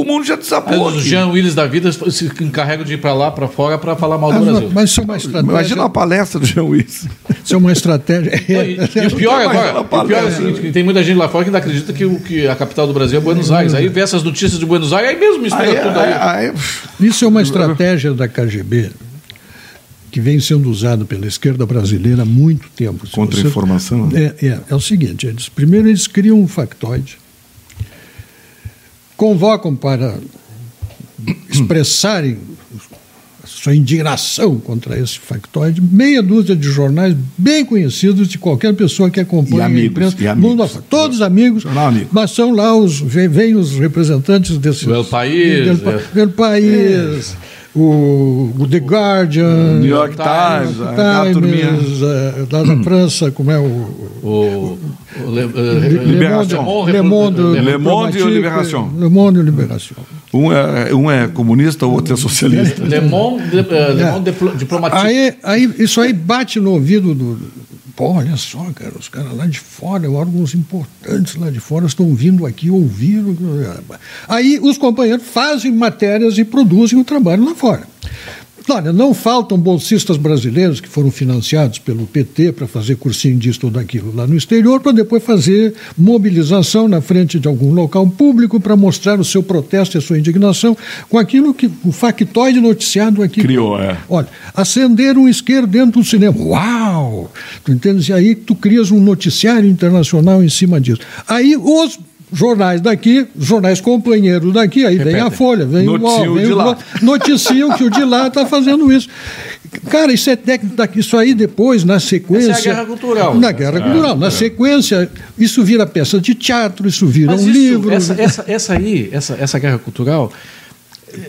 o mundo já desabou. os. Jean Willis da vida se encarregam de ir para lá, para fora, para falar mal do Mas, Brasil. mas isso é uma estratégia. Imagina a palestra do Jean Willis. Isso é uma estratégia. <laughs> E, e o pior agora, o pior é o palestra. seguinte, que tem muita gente lá fora que ainda acredita que, o, que a capital do Brasil é Buenos Aires. Aí vê essas notícias de Buenos Aires, aí mesmo mistura Aí, tudo aí. aí- Isso é uma estratégia da KGB que vem sendo usada pela esquerda brasileira há muito tempo. Se Contra a você- informação, né? É, é, é o seguinte: eles, primeiro eles criam um factoide, convocam para expressarem a sua indignação contra esse factoide, meia dúzia de jornais bem conhecidos de qualquer pessoa que acompanha E a amigos, imprensa, e amigos. mundo afora. todos amigos, Jornal amigo. mas são lá os vem, vem os representantes desses O El País, del, é. El País, o, o The Guardian, New York Times, aquela turminha. Times, eh, lá da <clears throat> França, como é o O, o Le, Libération. Le Monde, Le Monde e o Diplomatique, Libération. Le Monde e o Libération. Um é, um é comunista, o outro é socialista. Le Monde, eh, Le Monde Diplo- Diplomatique. Aí, aí, isso aí bate no ouvido do. Pô, olha só, cara, os caras lá de fora, órgãos importantes lá de fora estão vindo aqui ouvir. Aí os companheiros fazem matérias e produzem o trabalho lá fora. Olha, não faltam bolsistas brasileiros que foram financiados pelo PT para fazer cursinho disso ou daquilo lá no exterior, para depois fazer mobilização na frente de algum local público para mostrar o seu protesto e a sua indignação com aquilo que o factoide noticiado aqui Criou, é. Olha, acender um isqueiro dentro do cinema. Uau! Tu entendes? E aí tu crias um noticiário internacional em cima disso. Aí os jornais daqui, jornais companheiros daqui, aí vem a Folha, vem o UOL, vem de o lá. Globo, noticiam que o de lá está fazendo isso. Cara, isso é técnico daqui, isso aí depois, na sequência. Essa é a guerra cultural. Na guerra cultural. Na sequência, isso vira peça de teatro, isso vira Mas um isso, livro. essa, essa, essa aí, essa, essa guerra cultural,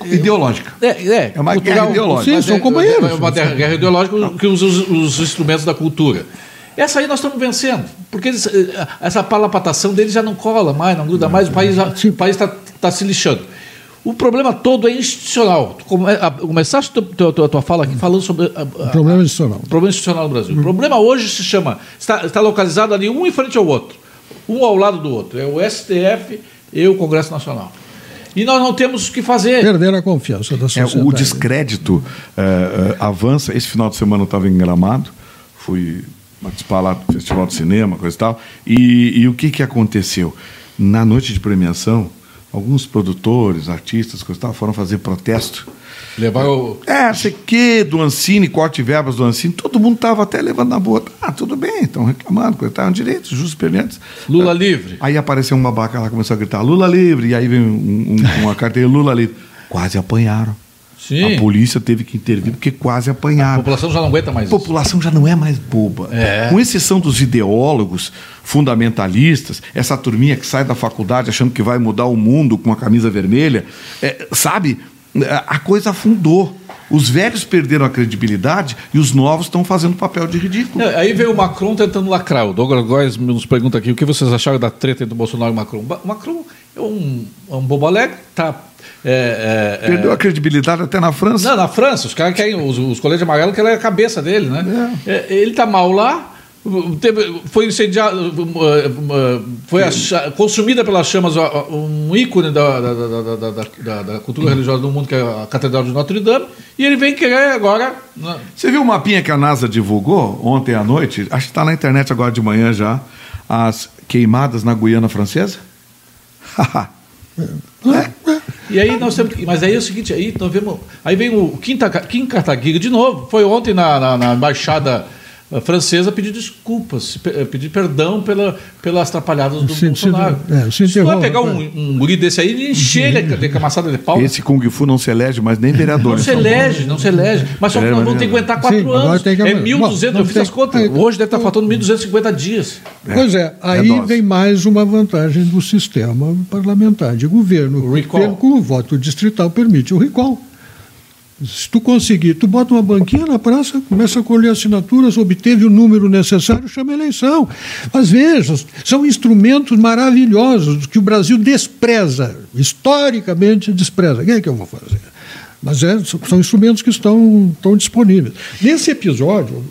Ideológica. É, é, É uma cultural, guerra ideológica. Sim, mas são é- companheiros. É uma guerra guerra ideológica que usa os, os instrumentos da cultura. Essa aí nós estamos vencendo, porque eles, eh, essa palapatação deles já não cola mais, não gruda mais, o país está tá se lixando. O problema todo é institucional. Tu come- a- Começaste a tua, tua, tua fala aqui falando sobre a- a- Problema institucional. o problema institucional do Brasil. O problema hoje se chama, está, está localizado ali um em frente ao outro, um ao lado do outro. É o STF e o Congresso Nacional. E nós não temos o que fazer. Perderam a confiança da É, sociedade. o descrédito eh, eh, avança. Esse final de semana eu estava em Gramado, fui participar lá do Festival de Cinema, coisa e tal. E, e o que, que aconteceu? Na noite de premiação, alguns produtores, artistas, coisa e tal, foram fazer protesto. Levar o. É, sei que, do Ancine, corte verbas do Ancine, todo mundo estava até levando na boa. Ah, tudo bem, estão reclamando, coisa e tal, é um direito, justos permanentes. Lula livre. Aí apareceu um babaca lá, começou a gritar Lula livre, e aí vem um- um- uma carteira Lula livre. Quase apanharam. Sim. A polícia teve que intervir porque quase A apanharam. população já não aguenta mais A população já não é mais boba. É. Com exceção dos ideólogos fundamentalistas, essa turminha que sai da faculdade achando que vai mudar o mundo com a camisa vermelha, é, sabe? É, A coisa afundou. Os velhos perderam a credibilidade e os novos estão fazendo papel de ridículo. É, aí veio o Macron tentando lacrar. O Douglas Góes nos pergunta aqui o que vocês acharam da treta entre o Bolsonaro e o Macron. O Macron é um, é um bobo alegre, tá. é, é, é- Perdeu a credibilidade até na França. Não, na França, os caras querem, os, os coletes amarelos querem a cabeça dele, né? É, ele tá mal lá, teve- foi incendiado, foi a consumida pelas chamas um ícone da, da, da, da- cultura religiosa do mundo, que é a Catedral de Notre Dame, e ele vem querer agora. né? Você viu o mapinha que a NASA divulgou ontem à noite? Acho que está na internet agora de manhã já. As queimadas na Guiana Francesa? <laughs> E aí nós temos. que- Mas aí é o seguinte, aí nós vemos. Aí vem o Kim, Taka- Kim Kataguiri de novo. Foi ontem na, na, na embaixada francesa pedir desculpas, eh, pedir perdão pela, pelas atrapalhadas do Se- se- Bolsonaro. é, se Se tu vai pegar um, um guri desse aí e encher ele de camaçada de pau. Esse Kung Fu não se elege, mas nem vereador. Não se elege, não se elege. Mas só que nós é vamos ter que aguentar quatro Sim, anos. tem que É aguentar. 1.200, Bom, eu fiz não as tem- contas. é. Hoje deve estar faltando 1.250 dias. Pois é, É aí dose. vem mais uma vantagem do sistema parlamentar de governo. O recall. Pelo- Com o voto distrital permite o recall. Se tu conseguir, tu bota uma banquinha na praça, começa a colher assinaturas, obteve o número necessário, chama eleição. Mas veja, são instrumentos maravilhosos que o Brasil despreza, historicamente despreza. O que é que eu vou fazer? Mas é, são instrumentos que estão, estão disponíveis. Nesse episódio,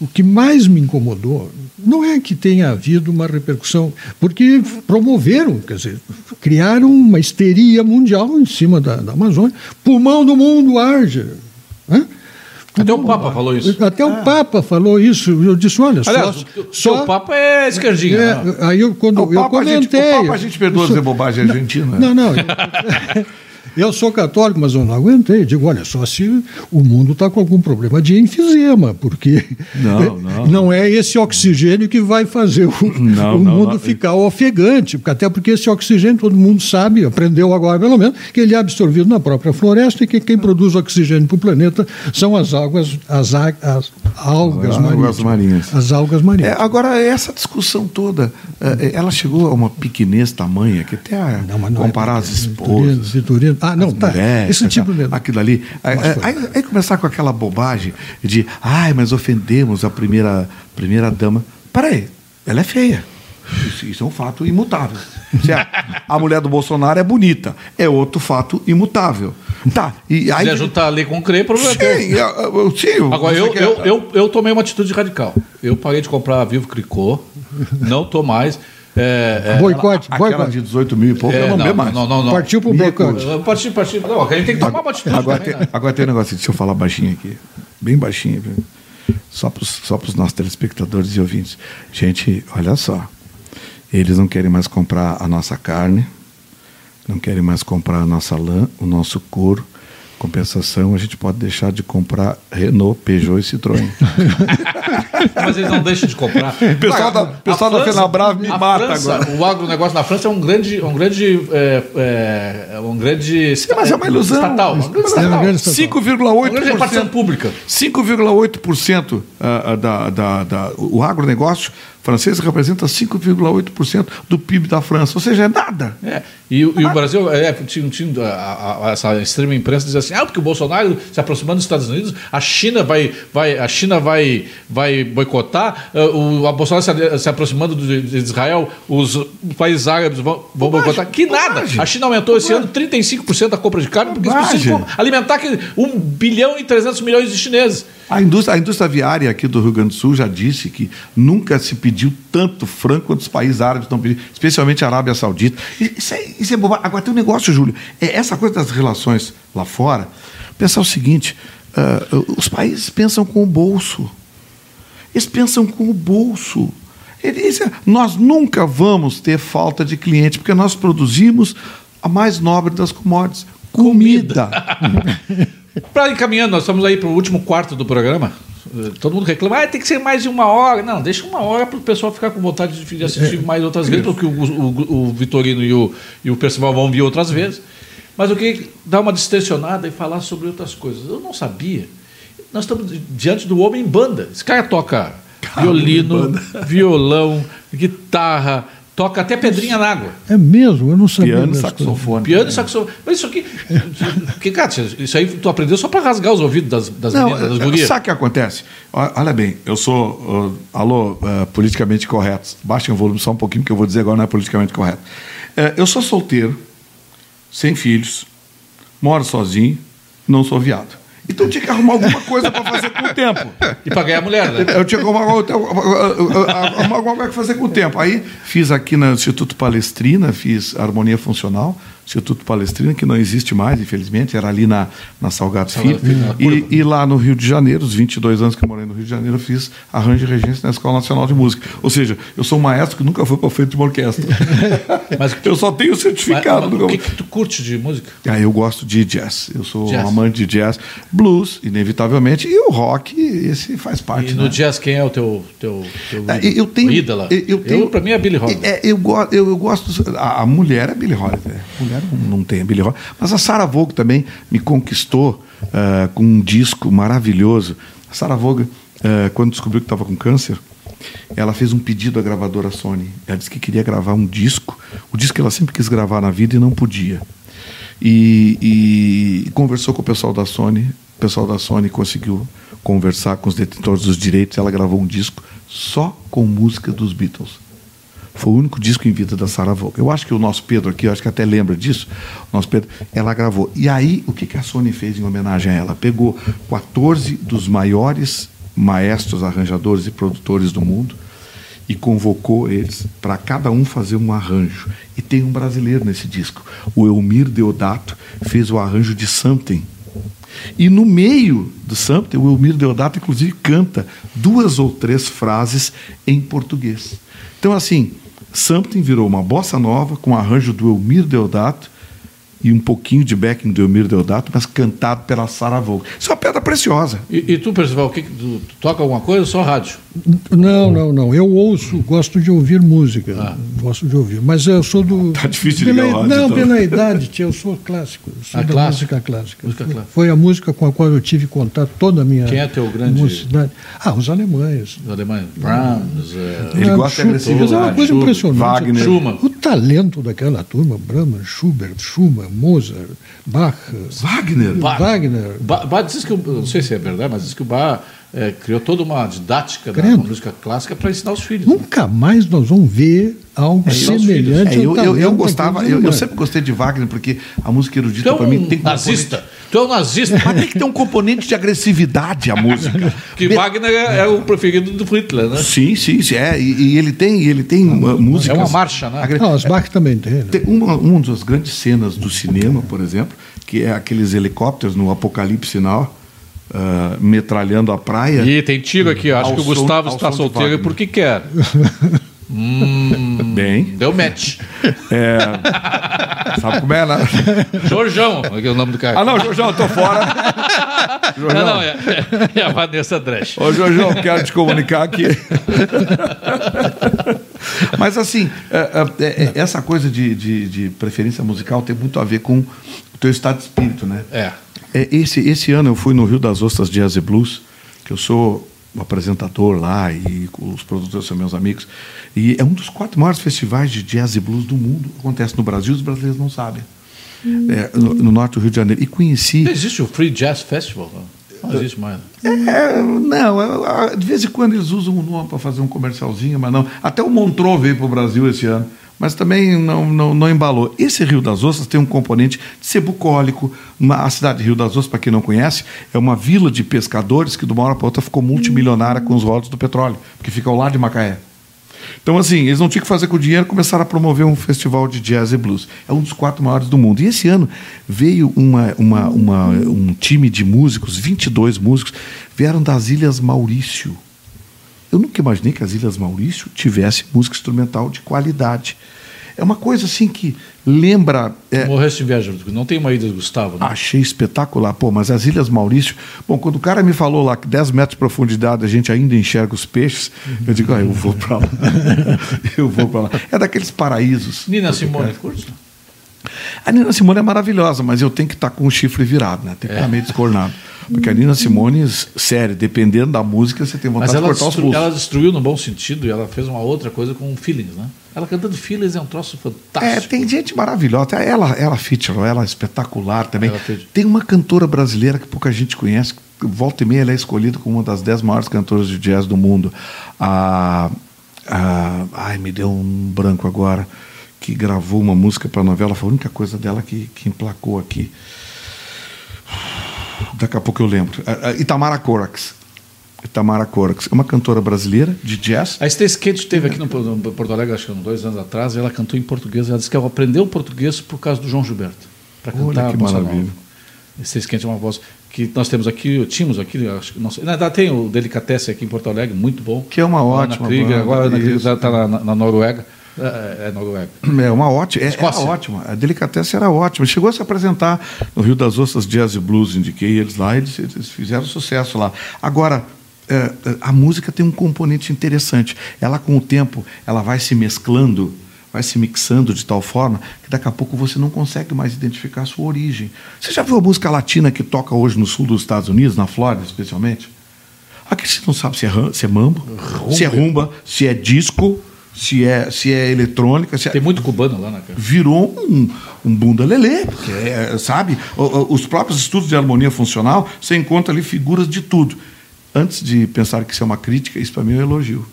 o que mais me incomodou não é que tenha havido uma repercussão, porque promoveram, quer dizer, criaram uma histeria mundial em cima da, da Amazônia. Pulmão do mundo arde. Né? Até o Papa falou isso. Até o Papa falou isso. Eu disse, olha, Aliás, só, o seu Papa é esquerdinha. é, né? aí eu, quando O eu Papa, a gente, comentei. o Papa a gente perdoa dizer bobagem argentina. Não, não. Eu <laughs> sou católico, mas eu não aguentei. Digo, olha, só se o mundo está com algum problema de enfisema, porque Não, não. não é esse oxigênio que vai fazer o, Não, o não, mundo não. ficar ofegante. Até porque esse oxigênio, todo mundo sabe, aprendeu agora pelo menos, que ele é absorvido na própria floresta e que quem produz oxigênio para o planeta são as águas, as, as algas As marinhas. As algas marinhas. É, agora, essa discussão toda, eh, ela chegou a uma pequenez tamanha que até a Não, não é comparar as Vitorino, esposas. Vitorino. Ah, não, tá. mulheres, Esse tipo de. aquilo ali. Aí, aí- aí começar com aquela bobagem de, ai, mas ofendemos a primeira, primeira dama. Peraí, ela é feia. Isso, isso é um fato imutável. Certo? A mulher do Bolsonaro é bonita. É outro fato imutável. Tá. E Se aí, quiser juntar ali com o CRE, problema é teu. sim, eu- sim, Agora, eu, quer- eu, eu, eu tomei uma atitude radical. Eu parei de comprar a Vivo Cricô, não tô mais. É, é, Boicote, Aquela boicote. de 18 mil e pouco, é, eu não, lembro mais. não, não, não. Partiu para o Me boicote. Eu Parti, parti. Não, a gente tem que tomar uma atitude. Agora tem, né? agora tem um negócio, deixa eu falar baixinho aqui. Bem baixinho. Só para os só pros nossos telespectadores e ouvintes. Gente, olha só. Eles não querem mais comprar a nossa carne, não querem mais comprar a nossa lã, o nosso couro. Compensação, a gente pode deixar de comprar Renault, Peugeot e Citroën. <laughs> Mas eles não deixam de comprar. <laughs> pessoal da- pessoal da França- Fenabrave me mata França, agora. O agronegócio na França é um grande. Um grande, é, é, um grande mas é uma ilusão. Estatal. Um grande É uma estatal. grande estatal. Uma grande repartição 5,8%. pública. 5,8% ah, ah, da, da, da, o agronegócio francês representa 5,8% do PIB da França, ou seja, é nada. É, e, o- e o Brasil, é, tinha, tinha a- a- essa extrema imprensa diz assim, ah, porque o Bolsonaro se aproximando dos Estados Unidos, a China vai, vai, a China vai, vai boicotar, eh, o a Bolsonaro se, se aproximando de, de Israel, os países árabes vão, vão boicotar. Que nada! bobagem. A China aumentou esse ano 35% da compra de carne, porque Bobagem. precisam alimentar aquele 1 bilhão e 300 milhões de chineses. A indústria, a indústria aviária aqui do Rio Grande do Sul já disse que nunca se pediu tanto frango quanto os países árabes estão pedindo, especialmente a Arábia Saudita. Isso é, isso é bobagem. Agora tem um negócio, Júlio, é essa coisa das relações lá fora, pensar o seguinte, ah, os países pensam com o bolso. Eles pensam com o bolso. Eles- nós nunca vamos ter falta de cliente, porque nós produzimos a mais nobre das commodities, comida. <laughs> Para encaminhando, nós estamos aí para o último quarto do programa. Eh, Todo mundo reclama, ah, tem que ser mais de uma hora. Não, deixa uma hora para o pessoal ficar com vontade de assistir mais outras vezes, porque o, o- o Vitorino e o, e o Percival vão vir outras vezes. Mas eu queria dar uma distensionada e falar sobre outras coisas. Eu não sabia. Nós estamos di- diante do homem banda. Esse cara toca violino, violão, guitarra, Toca até pedrinha na água. É mesmo? Eu não sabia. Piano e saxofone. Piano e saxofone. Mas isso aqui. que, cara, isso aí tu aprendeu só para rasgar os ouvidos das, das Não, meninas, das é, gurias. sabe o que acontece? Olha bem, eu sou, uh, alô, uh, politicamente correto. Baixem o volume só um pouquinho, que eu vou dizer agora não é politicamente correto. É, eu sou solteiro, sem filhos, moro sozinho, não sou viado. Então eu tinha que arrumar alguma coisa para fazer com o tempo. E para ganhar mulher, né? Eu tinha que arrumar arrumar alguma coisa para fazer com o tempo. Aí fiz aqui no Instituto Palestrina, fiz harmonia funcional, Instituto Palestrina, que não existe mais, infelizmente, era ali na, na Salgado Filho. E, e lá no Rio de Janeiro, os 22 anos que eu morei no Rio de Janeiro, eu fiz arranjo e regência na Escola Nacional de Música. Ou seja, eu sou um maestro que nunca foi para frente de uma orquestra. <laughs> Mas- eu só tenho certificado. Mas, nunca- o que, que tu curte de música? ah, eu gosto de jazz. Eu sou Jazz. um amante de jazz, blues, inevitavelmente, e o rock, esse faz parte. E né? no jazz, quem é o teu, teu, teu É, eu tenho, ídola? eu, eu tenho, para mim é Billy Holiday. É, eu, eu, eu gosto. A, a mulher é Billy Holiday. Mulher não, tem a Billy Holiday. Mas a Sarah Vaughan também me conquistou ah, com um disco maravilhoso. A Sarah Vaughan, ah, quando descobriu que estava com câncer, ela fez um pedido à gravadora Sony. Ela disse que queria gravar um disco, o disco que ela sempre quis gravar na vida e não podia. E, e conversou com o pessoal da Sony. O pessoal da Sony conseguiu conversar com os detentores dos direitos. Ela gravou um disco só com música dos Beatles. Foi o único disco em vida da Sarah Vaughan. Eu acho que o nosso Pedro aqui, eu acho que até lembra disso. Nosso Pedro, ela gravou. E aí, o que, que a Sony fez em homenagem a ela? Pegou 14 dos maiores maestros, arranjadores e produtores do mundo e convocou eles para cada um fazer um arranjo. E tem um brasileiro nesse disco. O Elmir Deodato fez o arranjo de Something. E no meio do Something, o Elmir Deodato, inclusive, canta duas ou três frases em português. Então, assim, Something virou uma bossa nova com arranjo do Elmir Deodato e um pouquinho de backing do Elmir Deodato, mas cantado pela Sarah Vaughan. Isso é uma pedra preciosa. E, e tu, Percival, o que, tu, tu toca alguma coisa ou só rádio? Não, não, não. Eu ouço, gosto de ouvir música. Gosto de ouvir. Mas eu sou do. Tá difícil pela, ligar o rádio, Não, então. pela idade, tia, eu sou clássico. Eu sou Ah, da clássico? música clássica. Música Foi- clássica. Foi a música com a qual eu tive contato toda a minha. Quem é teu grande- mocidade. Ah, os alemães. Os alemães? Brahms, é, Ele Ah, gosta de agressividade. É uma coisa impressionante. Wagner. Schumann. O talento daquela turma, Brahms, Schubert, Schumann, Mozart, Bach, Wagner. Bach. Wagner. Ba, Ba diz que, não sei se é verdade, mas diz que o Bach é, criou toda uma didática da música clássica para ensinar os filhos. né? Nunca mais nós vamos ver algo É, semelhante É, eu, eu, eu gostava, eu, eu sempre gostei de Wagner, porque a música erudita é para mim tem um nazista. Tu é um nazista. Mas tem que ter um componente de agressividade a música. <laughs> que Wagner é, é o preferido do Hitler, né? Sim, sim, sim. É, e, e ele tem, ele tem uh, músicas. É uma marcha, né? agre- Não, as Bach também tem. né? Tem uma, uma das grandes cenas do cinema, por exemplo, que é aqueles helicópteros no Apocalipse Now, ah, metralhando a praia. E tem tiro aqui, acho Ao que o som- Gustavo está solteiro porque quer. <laughs> hum, Bem, deu match. é, <laughs> sabe como é, né? <laughs> Jorjão, aqui é o nome do cara. Ah, não, Jorjão, eu tô fora. não, Jorjão. não, é, é a Vanessa Dresch. Ô, Jorjão, quero te comunicar aqui. Mas, assim, é, é, é, essa coisa de, de, de preferência musical tem muito a ver com o teu estado de espírito, né? É. É, esse, esse ano eu fui no Rio das Ostras Jazz e Blues, que eu sou o apresentador lá e os produtores são meus amigos. E é um dos quatro maiores festivais de jazz e blues do mundo. Acontece no Brasil, os brasileiros não sabem. É, no, no norte do Rio de Janeiro. E conheci. Existe o Free Jazz Festival? Não, existe mais. né? É, não, de vez em quando eles usam o nome para fazer um comercialzinho, mas não. Até o Montreux veio para o Brasil esse ano, mas também não, não, não embalou. Esse Rio das Ostras tem um componente de ser bucólico. Uma, a cidade de Rio das Ostras, para quem não conhece, é uma vila de pescadores que de uma hora para outra ficou multimilionária com os rodos do petróleo, porque fica ao lado de Macaé. Então, assim, eles não tinham que fazer com o dinheiro, começaram a promover um festival de jazz e blues. É um dos quatro maiores do mundo. E esse ano veio uma, uma, uma- um time de músicos, 22 músicos, vieram das Ilhas Maurício. Eu nunca imaginei que as Ilhas Maurício tivesse música instrumental de qualidade. É uma coisa assim que lembra. é, Morresse inveja, porque não tem uma ilha do Gustavo, né? Achei espetacular. Pô, mas as Ilhas Maurício. Bom, quando o cara me falou lá que 10 metros de profundidade a gente ainda enxerga os peixes, eu digo, ah, eu vou pra lá. <laughs> eu vou pra lá. É daqueles paraísos. Nina Simone, curte? A Nina Simone é maravilhosa, mas eu tenho que estar com o chifre virado, né? Tem que estar meio descornado. Porque a Nina Simone, sério, dependendo da música, você tem vontade de cortar os pulsos. ela destruiu no bom sentido e ela fez uma outra coisa com feelings, né? Ela cantando Feelings é um troço É, fantástico. tem gente maravilhosa. Ela, ela feature, ela é espetacular também. Ela. Tem uma cantora brasileira que pouca gente conhece. Volta e meia ela é escolhida como uma das dez maiores cantoras de jazz do mundo. A, a- ai, me deu um branco agora. Que gravou uma música para novela. Foi a única coisa dela que, que emplacou aqui. Daqui a pouco eu lembro. A- a Itamara Corax. Itamara Corax. É uma cantora brasileira de jazz. A Stacy Kate esteve aqui no, Porto Alegre, acho que dois anos atrás, e ela cantou em português. Ela disse que ela aprendeu português por causa do João Gilberto. Para Olha cantar que a bossa maravilha. A Stacy Kate é uma voz que nós temos aqui, tínhamos aqui, acho que não sei, na verdade tem o Delicatessen aqui em Porto Alegre, muito bom. Que é uma A Ana ótima Krieger, agora a Ana Krieger isso. está na, na Noruega. É, é Noruega. É uma ótima, é, era ótima. A Delicatessen era ótima. Chegou a se apresentar no Rio das Ostras Jazz e Blues, indiquei eles lá, eles, eles fizeram sucesso lá. Agora, é, é, a música tem um componente interessante. Ela, com o tempo, ela vai se mesclando, vai se mixando de tal forma que daqui a pouco você não consegue mais identificar a sua origem. Você já viu a música latina que toca hoje no sul dos Estados Unidos, na Flórida especialmente? Aqui você não sabe se é, se é mambo, se é rumba, se é disco, se é, se é eletrônica, se é Tem muito cubano lá, né, cara? virou um, um bunda lelê, porque, é, sabe, o- o- os próprios estudos de harmonia funcional, você encontra ali figuras de tudo. Antes de pensar que isso é uma crítica, isso para mim é um elogio.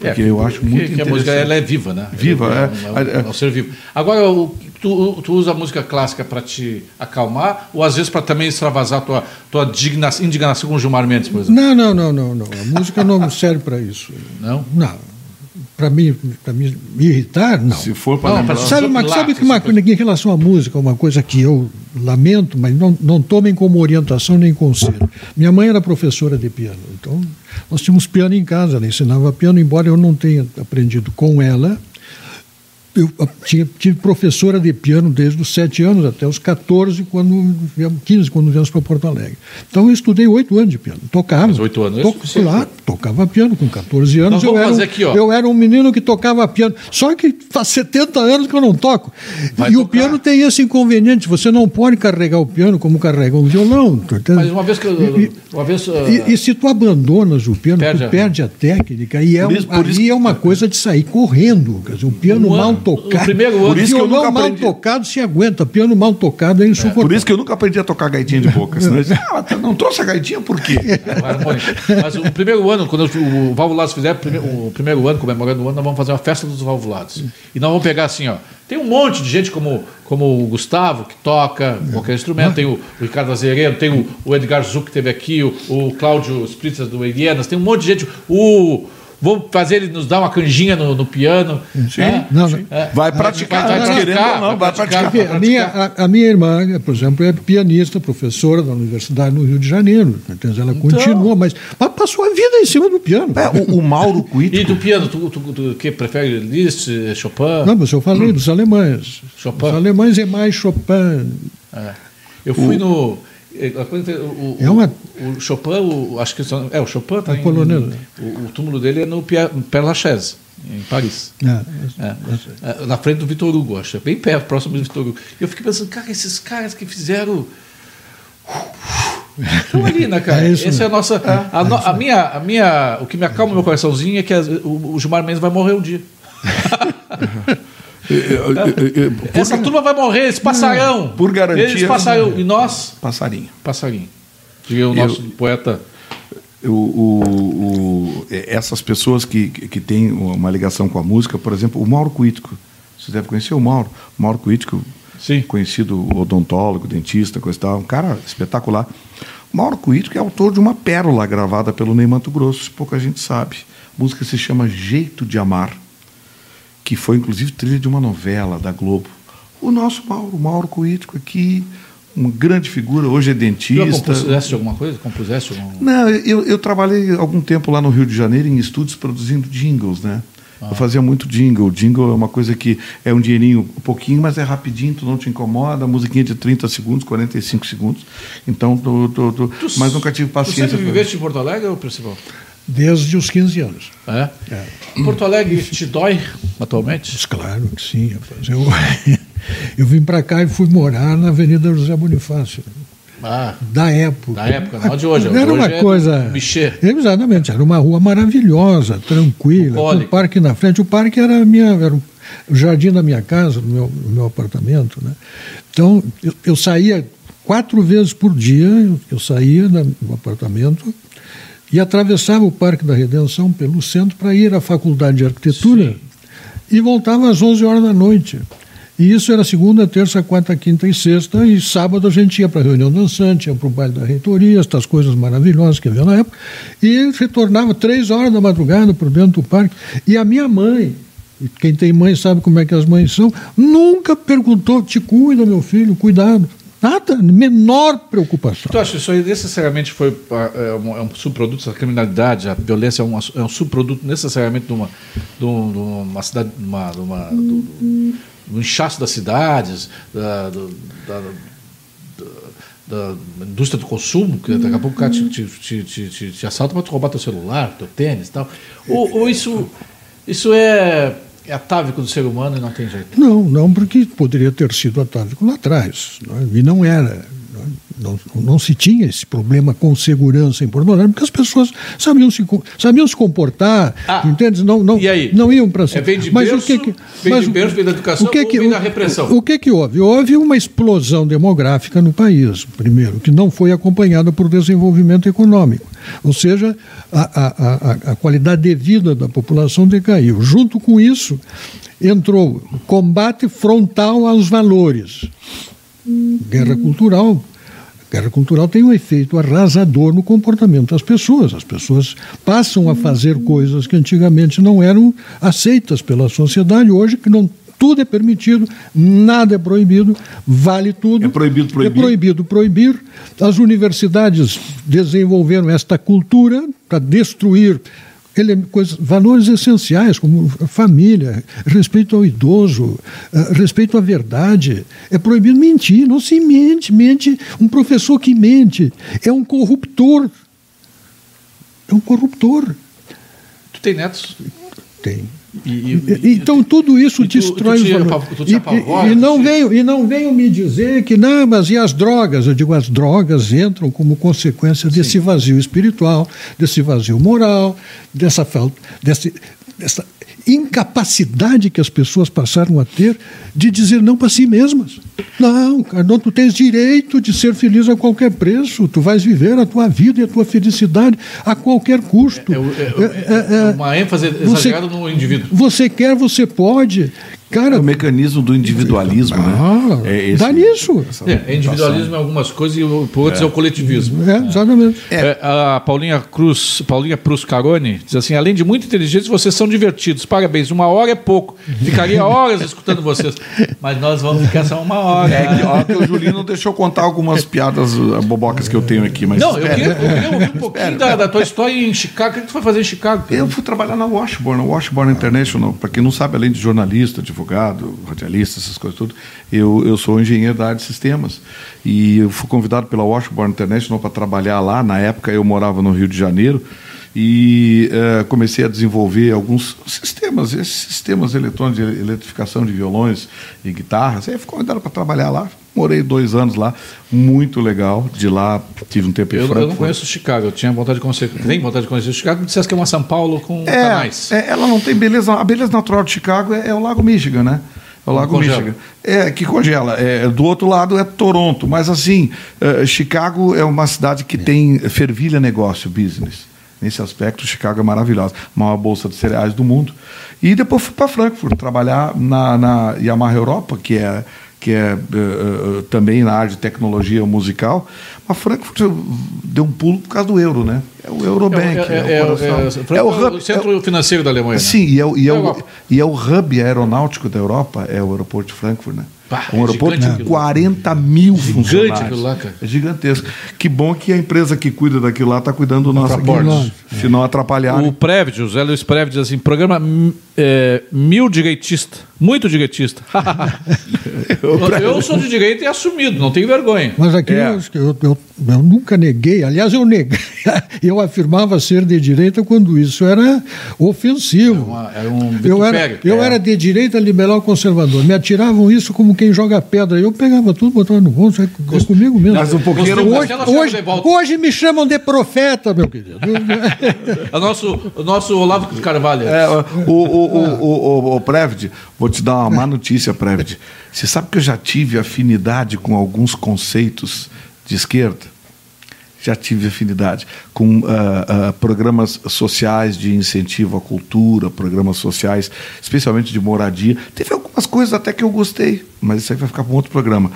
Porque eu acho que- muito que a música ela é viva, né? Viva, é. é. um- é um- é um ser vivo. Agora, o- tu, tu usa a música clássica para te acalmar ou às vezes para também extravasar tua, tua digna- indignação com o Gilmar Mendes, por exemplo? Não, não, não, não, não. A música não serve para isso. Não? Não. Para mim, para me irritar, não. Se for para lembrar... Sabe, uma, Lá, sabe que uma, coisa. em relação à música, uma coisa que eu lamento, mas não, não tomem como orientação nem conselho. Minha mãe era professora de piano, então nós tínhamos piano em casa, ela ensinava piano, embora eu não tenha aprendido com ela. Eu tinha, tive professora de piano desde os sete anos até os 14, quando viemos, 15, quando viemos para Porto Alegre. Então eu estudei oito anos de piano. Tocava. Mas oito anos é to, suficiente, lá, né? tocava piano com 14 anos. Eu era, um, aqui, eu era um menino que tocava piano. Só que faz 70 anos que eu não toco. Vai e o tocar. piano tem esse inconveniente. Você não pode carregar o piano como carrega um violão. Mas uma vez que eu- E- uma vez, ah, e, e se tu abandonas o piano, Perde tu a- perde a técnica. E é, Por isso- por ali isso é uma coisa de sair correndo. Quer dizer, o piano Um mal tocado. o primeiro ano- Por isso que eu nunca mal aprendi. tocado se aguenta. Piano mal tocado é insuportável. Por isso que eu nunca aprendi a tocar gaitinha de boca. Senão eu disse, ah, não trouxe a gaitinha por quê? Mas o primeiro ano, quando o Valvulados fizer o prime- o primeiro ano, comemorando o ano, nós vamos fazer uma festa dos Valvulados. E nós vamos pegar assim, ó. Tem um monte de gente como, como o Gustavo, que toca qualquer instrumento, tem o, o Ricardo Azeredo, tem o, o Edgar Zuc que esteve aqui, o, o Cláudio Spritzer do Hienas, tem um monte de gente. O. Vamos fazer ele nos dar uma canjinha no, no piano. Sim, né? Não, não. É. Vai praticar, vai antes, querendo ou não, vai praticar. Porque a, minha, a, a minha irmã, por exemplo, é pianista, professora da universidade no Rio de Janeiro. Ela continua, mas, mas passou a vida em cima do piano. É, o, o Mauro <laughs> Cuito. E do piano, tu, tu, tu que prefere Liszt, Chopin? Não, mas eu falei dos alemães. Chopin. Os alemães é mais Chopin. É. Eu fui no. A coisa- O, É uma- o Chopin, o, acho que é o Chopin tá É em-. O, túmulo dele é no Père Lachaise, em Paris. É. É. É, na frente do Vitor Hugo, acho, é bem perto, próximo do Vitor Hugo. E eu fiquei pensando, cara, esses caras que fizeram. Estão ali, né, <laughs> cara? É isso Essa é a nossa. a, no- a minha, a minha, o que me acalma meu coraçãozinho é que as- o, o Gilmar Mendes vai morrer um dia. <laughs> Essa turma vai morrer, eles passarão. Por garantia. Eles passarão. E nós, Passarinho. passarinho. Diga o nosso poeta. O, o- o- essas pessoas que, que têm uma ligação com a música, por exemplo, o Mauro Cuítico. Você deve conhecer o Mauro. O Mauro Cuítico, Sim. conhecido odontólogo, dentista, coisa e tal, um cara espetacular. O Mauro Cuítico é autor de uma pérola gravada pelo Ney Mato Grosso, pouca gente sabe. A música se chama Jeito de Amar, que foi inclusive trilha de uma novela da Globo. O nosso Mauro, o Mauro Cuítico aqui, uma grande figura, hoje é dentista. compuseste alguma coisa? Compuseste alguma Não, eu, eu trabalhei algum tempo lá no Rio de Janeiro em estúdios produzindo jingles, né? Eu fazia muito jingle. Jingle é uma coisa que é um dinheirinho um pouquinho, mas é rapidinho, tu não te incomoda. A musiquinha de 30 segundos, 45 segundos. Então, tu, tu, tu- mas nunca tive paciência. sempre pra- viveste em Porto Alegre, ou principal? Desde os 15 anos. É? Porto Alegre te dói atualmente? Claro que sim. rapaz. Eu, <laughs> eu vim para cá e fui morar na Avenida José Bonifácio. Ah, da época. da época, não de hoje. Era hoje uma é coisa. Bichê. Exatamente, era uma rua maravilhosa, tranquila, um parque na frente. O parque era, minha, era o jardim da minha casa, no meu, no meu apartamento. Né? Então, eu, eu saía quatro vezes por dia, eu, eu saía da- do apartamento e atravessava o Parque da Redenção pelo centro para ir à Faculdade de Arquitetura e voltava às 11 horas da noite. E isso era segunda, terça, quarta, quinta e sexta, e sábado a gente ia para a reunião dançante, ia para o baile da reitoria, estas coisas maravilhosas que havia na época, e retornava três horas da madrugada por dentro do parque. E a minha mãe, quem tem mãe sabe como é que as mães são, nunca perguntou, te cuida, meu filho, cuidado. Nada, menor preocupação. Tu acha que isso aí necessariamente foi ah, é um, é um subproduto da criminalidade, a violência é um, é um subproduto necessariamente de uma, de um- uma cidade, de uma, de uma- do, do inchaço das cidades, da, do- da- da- da indústria do consumo, que daqui a pouco o cara te, te, te, te, te- te assalta para te roubar teu celular, teu tênis e tal. Ou, ou isso, isso é, é atávico do ser humano e não tem jeito? Não, não, porque poderia ter sido atávico lá atrás. é? E não era. Não é? Não, se tinha esse problema com segurança em Porto Alegre, porque as pessoas sabiam se, sabiam se comportar, Ah, entende? Não, não, e aí? não iam para É, vem de mas berço, o que que, vem mas de o- berço, vem da educação o que que, vem o- da repressão? O que que houve? Houve uma explosão demográfica no país, primeiro, que não foi acompanhada por desenvolvimento econômico. Ou seja, a, a, a, a qualidade de vida da população decaiu. Junto com isso, entrou combate frontal aos valores. Guerra cultural. Guerra cultural tem um efeito arrasador no comportamento das pessoas. As pessoas passam a fazer coisas que antigamente não eram aceitas pela sociedade, hoje que não tudo é permitido, nada é proibido, vale tudo. É proibido proibir. É proibido proibir. As universidades desenvolveram esta cultura para destruir coisas, valores essenciais, como família, respeito ao idoso, eh, respeito à verdade. É proibido mentir, não se mente, mente. Um professor que mente é um corruptor. É um corruptor. Tu tem netos? Tem. E, Então tudo isso e tu- destrói tu te os valores. tu te E- apavora, e, e não te- venham e não venham me dizer que não, mas e as drogas? Eu digo as drogas entram como consequência desse vazio espiritual, desse vazio moral, dessa falta, desse, dessa incapacidade que as pessoas passaram a ter de dizer não para si mesmas. Não, Carlão, tu tens direito de ser feliz a qualquer preço. Tu vais viver a tua vida e a tua felicidade a qualquer custo. é, é- é- é uma ênfase você- exagerada no indivíduo. Você quer, você pode. Cara, É o mecanismo do individualismo, ah, né? É esse- dá nisso. É, é individualismo em algumas coisas e por outros é, o coletivismo. É, exatamente. É, a Paulinha Cruz, Paulinha Cruz Carone diz assim: além de muito inteligentes, vocês são divertidos. Parabéns. Uma hora é pouco. Ficaria horas escutando vocês. Mas nós vamos ficar só uma hora. É que, ó, que o Julinho não deixou contar algumas piadas uh, bobocas que eu tenho aqui, mas Não, eu queria, eu queria ouvir um pouquinho da, da tua história em Chicago. O que tu foi fazer em Chicago? cara? Eu fui trabalhar na Washburn, na Washburn International. Para quem não sabe, além de jornalista, advogado, radialista, essas coisas tudo, eu, eu sou engenheiro da área de sistemas. E eu fui convidado pela Washburn International para trabalhar lá. Na época eu morava no Rio de Janeiro e eh, comecei a desenvolver alguns sistemas, esses sistemas eletrônicos de eletrificação de violões e guitarras. Aí eu fui convidado para trabalhar lá. Morei dois anos lá, muito legal. De lá tive um tempo em Eu, eu não Frankfurt. conheço Chicago. Eu tinha vontade de conhecer. Tem vontade de conhecer Chicago. Me dissesse que é uma São Paulo com canais. É, é, ela não tem beleza. A beleza natural de Chicago é, é o Lago Michigan, né? É o Lago Congela. Michigan. É, que congela. É, do outro lado é Toronto. Mas assim, eh, Chicago é uma cidade que tem fervilha negócio, business. Nesse aspecto, Chicago é maravilhosa. Maior bolsa de cereais do mundo. E depois fui para Frankfurt trabalhar na, na Yamaha Europa, que é que é eh, eh, também na área de tecnologia musical, mas Frankfurt deu um pulo por causa do euro, né? É o Eurobank, É, é, é, é, o coração. é, É é, o o hub, centro financeiro da Alemanha. né? Sim, e é, e, é o, Europa. e é o hub aeronáutico da Europa, é o aeroporto de Frankfurt, né? Pá, um aeroporto gigante aquilo. 40 mil funcionários. aquilo lá, cara. É gigantesco. Que bom que a empresa que cuida daquilo lá está cuidando do nosso Transportes. se não atrapalhar. O Prévio, José Luiz Prévio diz assim: programa é, mil direitista, muito direitista. <laughs> eu sou de direita e assumido, não tenho vergonha. Mas aqui é. eu, eu, eu, eu, nunca neguei, aliás, eu neguei, <laughs> eu afirmava ser de direita quando isso era ofensivo. Era, uma, era um eu era, eu é. era de direita liberal conservador. Me atiravam isso como quem joga pedra. Eu pegava tudo, botava no bolso, é, é comigo mesmo. Mas um pouquinho hoje, hoje, hoje, me chamam de profeta, meu querido. <laughs> o, nosso, o nosso Olavo de Carvalho. É, o, o, o, o, o, Prevd, vou te dar uma má notícia, Prevd. Você sabe que eu já tive afinidade com alguns conceitos de esquerda? Já tive afinidade com uh, uh, programas sociais de incentivo à cultura, programas sociais, especialmente de moradia. Teve algumas coisas até que eu gostei, mas isso aí vai ficar para um outro programa.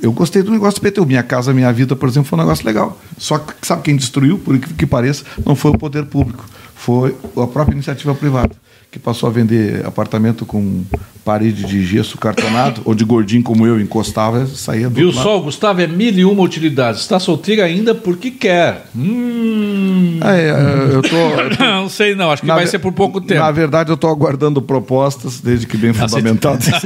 Eu gostei do negócio do PTU. Minha Casa Minha Vida, por exemplo, foi um negócio legal. Só que sabe quem destruiu, por que pareça, não foi o poder público, foi a própria iniciativa privada que passou a vender apartamento com parede de gesso cartonado, ou de gordinho como eu, encostava, saía do Viu só, Gustavo, é mil e uma utilidades. Está solteiro ainda porque quer. Hum. Ah, é, eu, tô, eu tô... <laughs> não sei não, acho que na vai ser por pouco tempo. Na verdade, eu estou aguardando propostas, desde que bem fundamentadas. <laughs>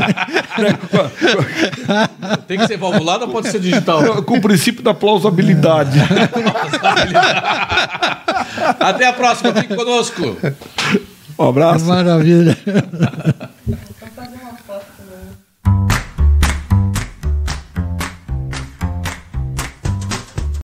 Tem que ser valvulado ou pode ser digital? Com o princípio da <laughs> plausibilidade. Até a próxima, fique conosco. Um abraço. Maravilha. <laughs>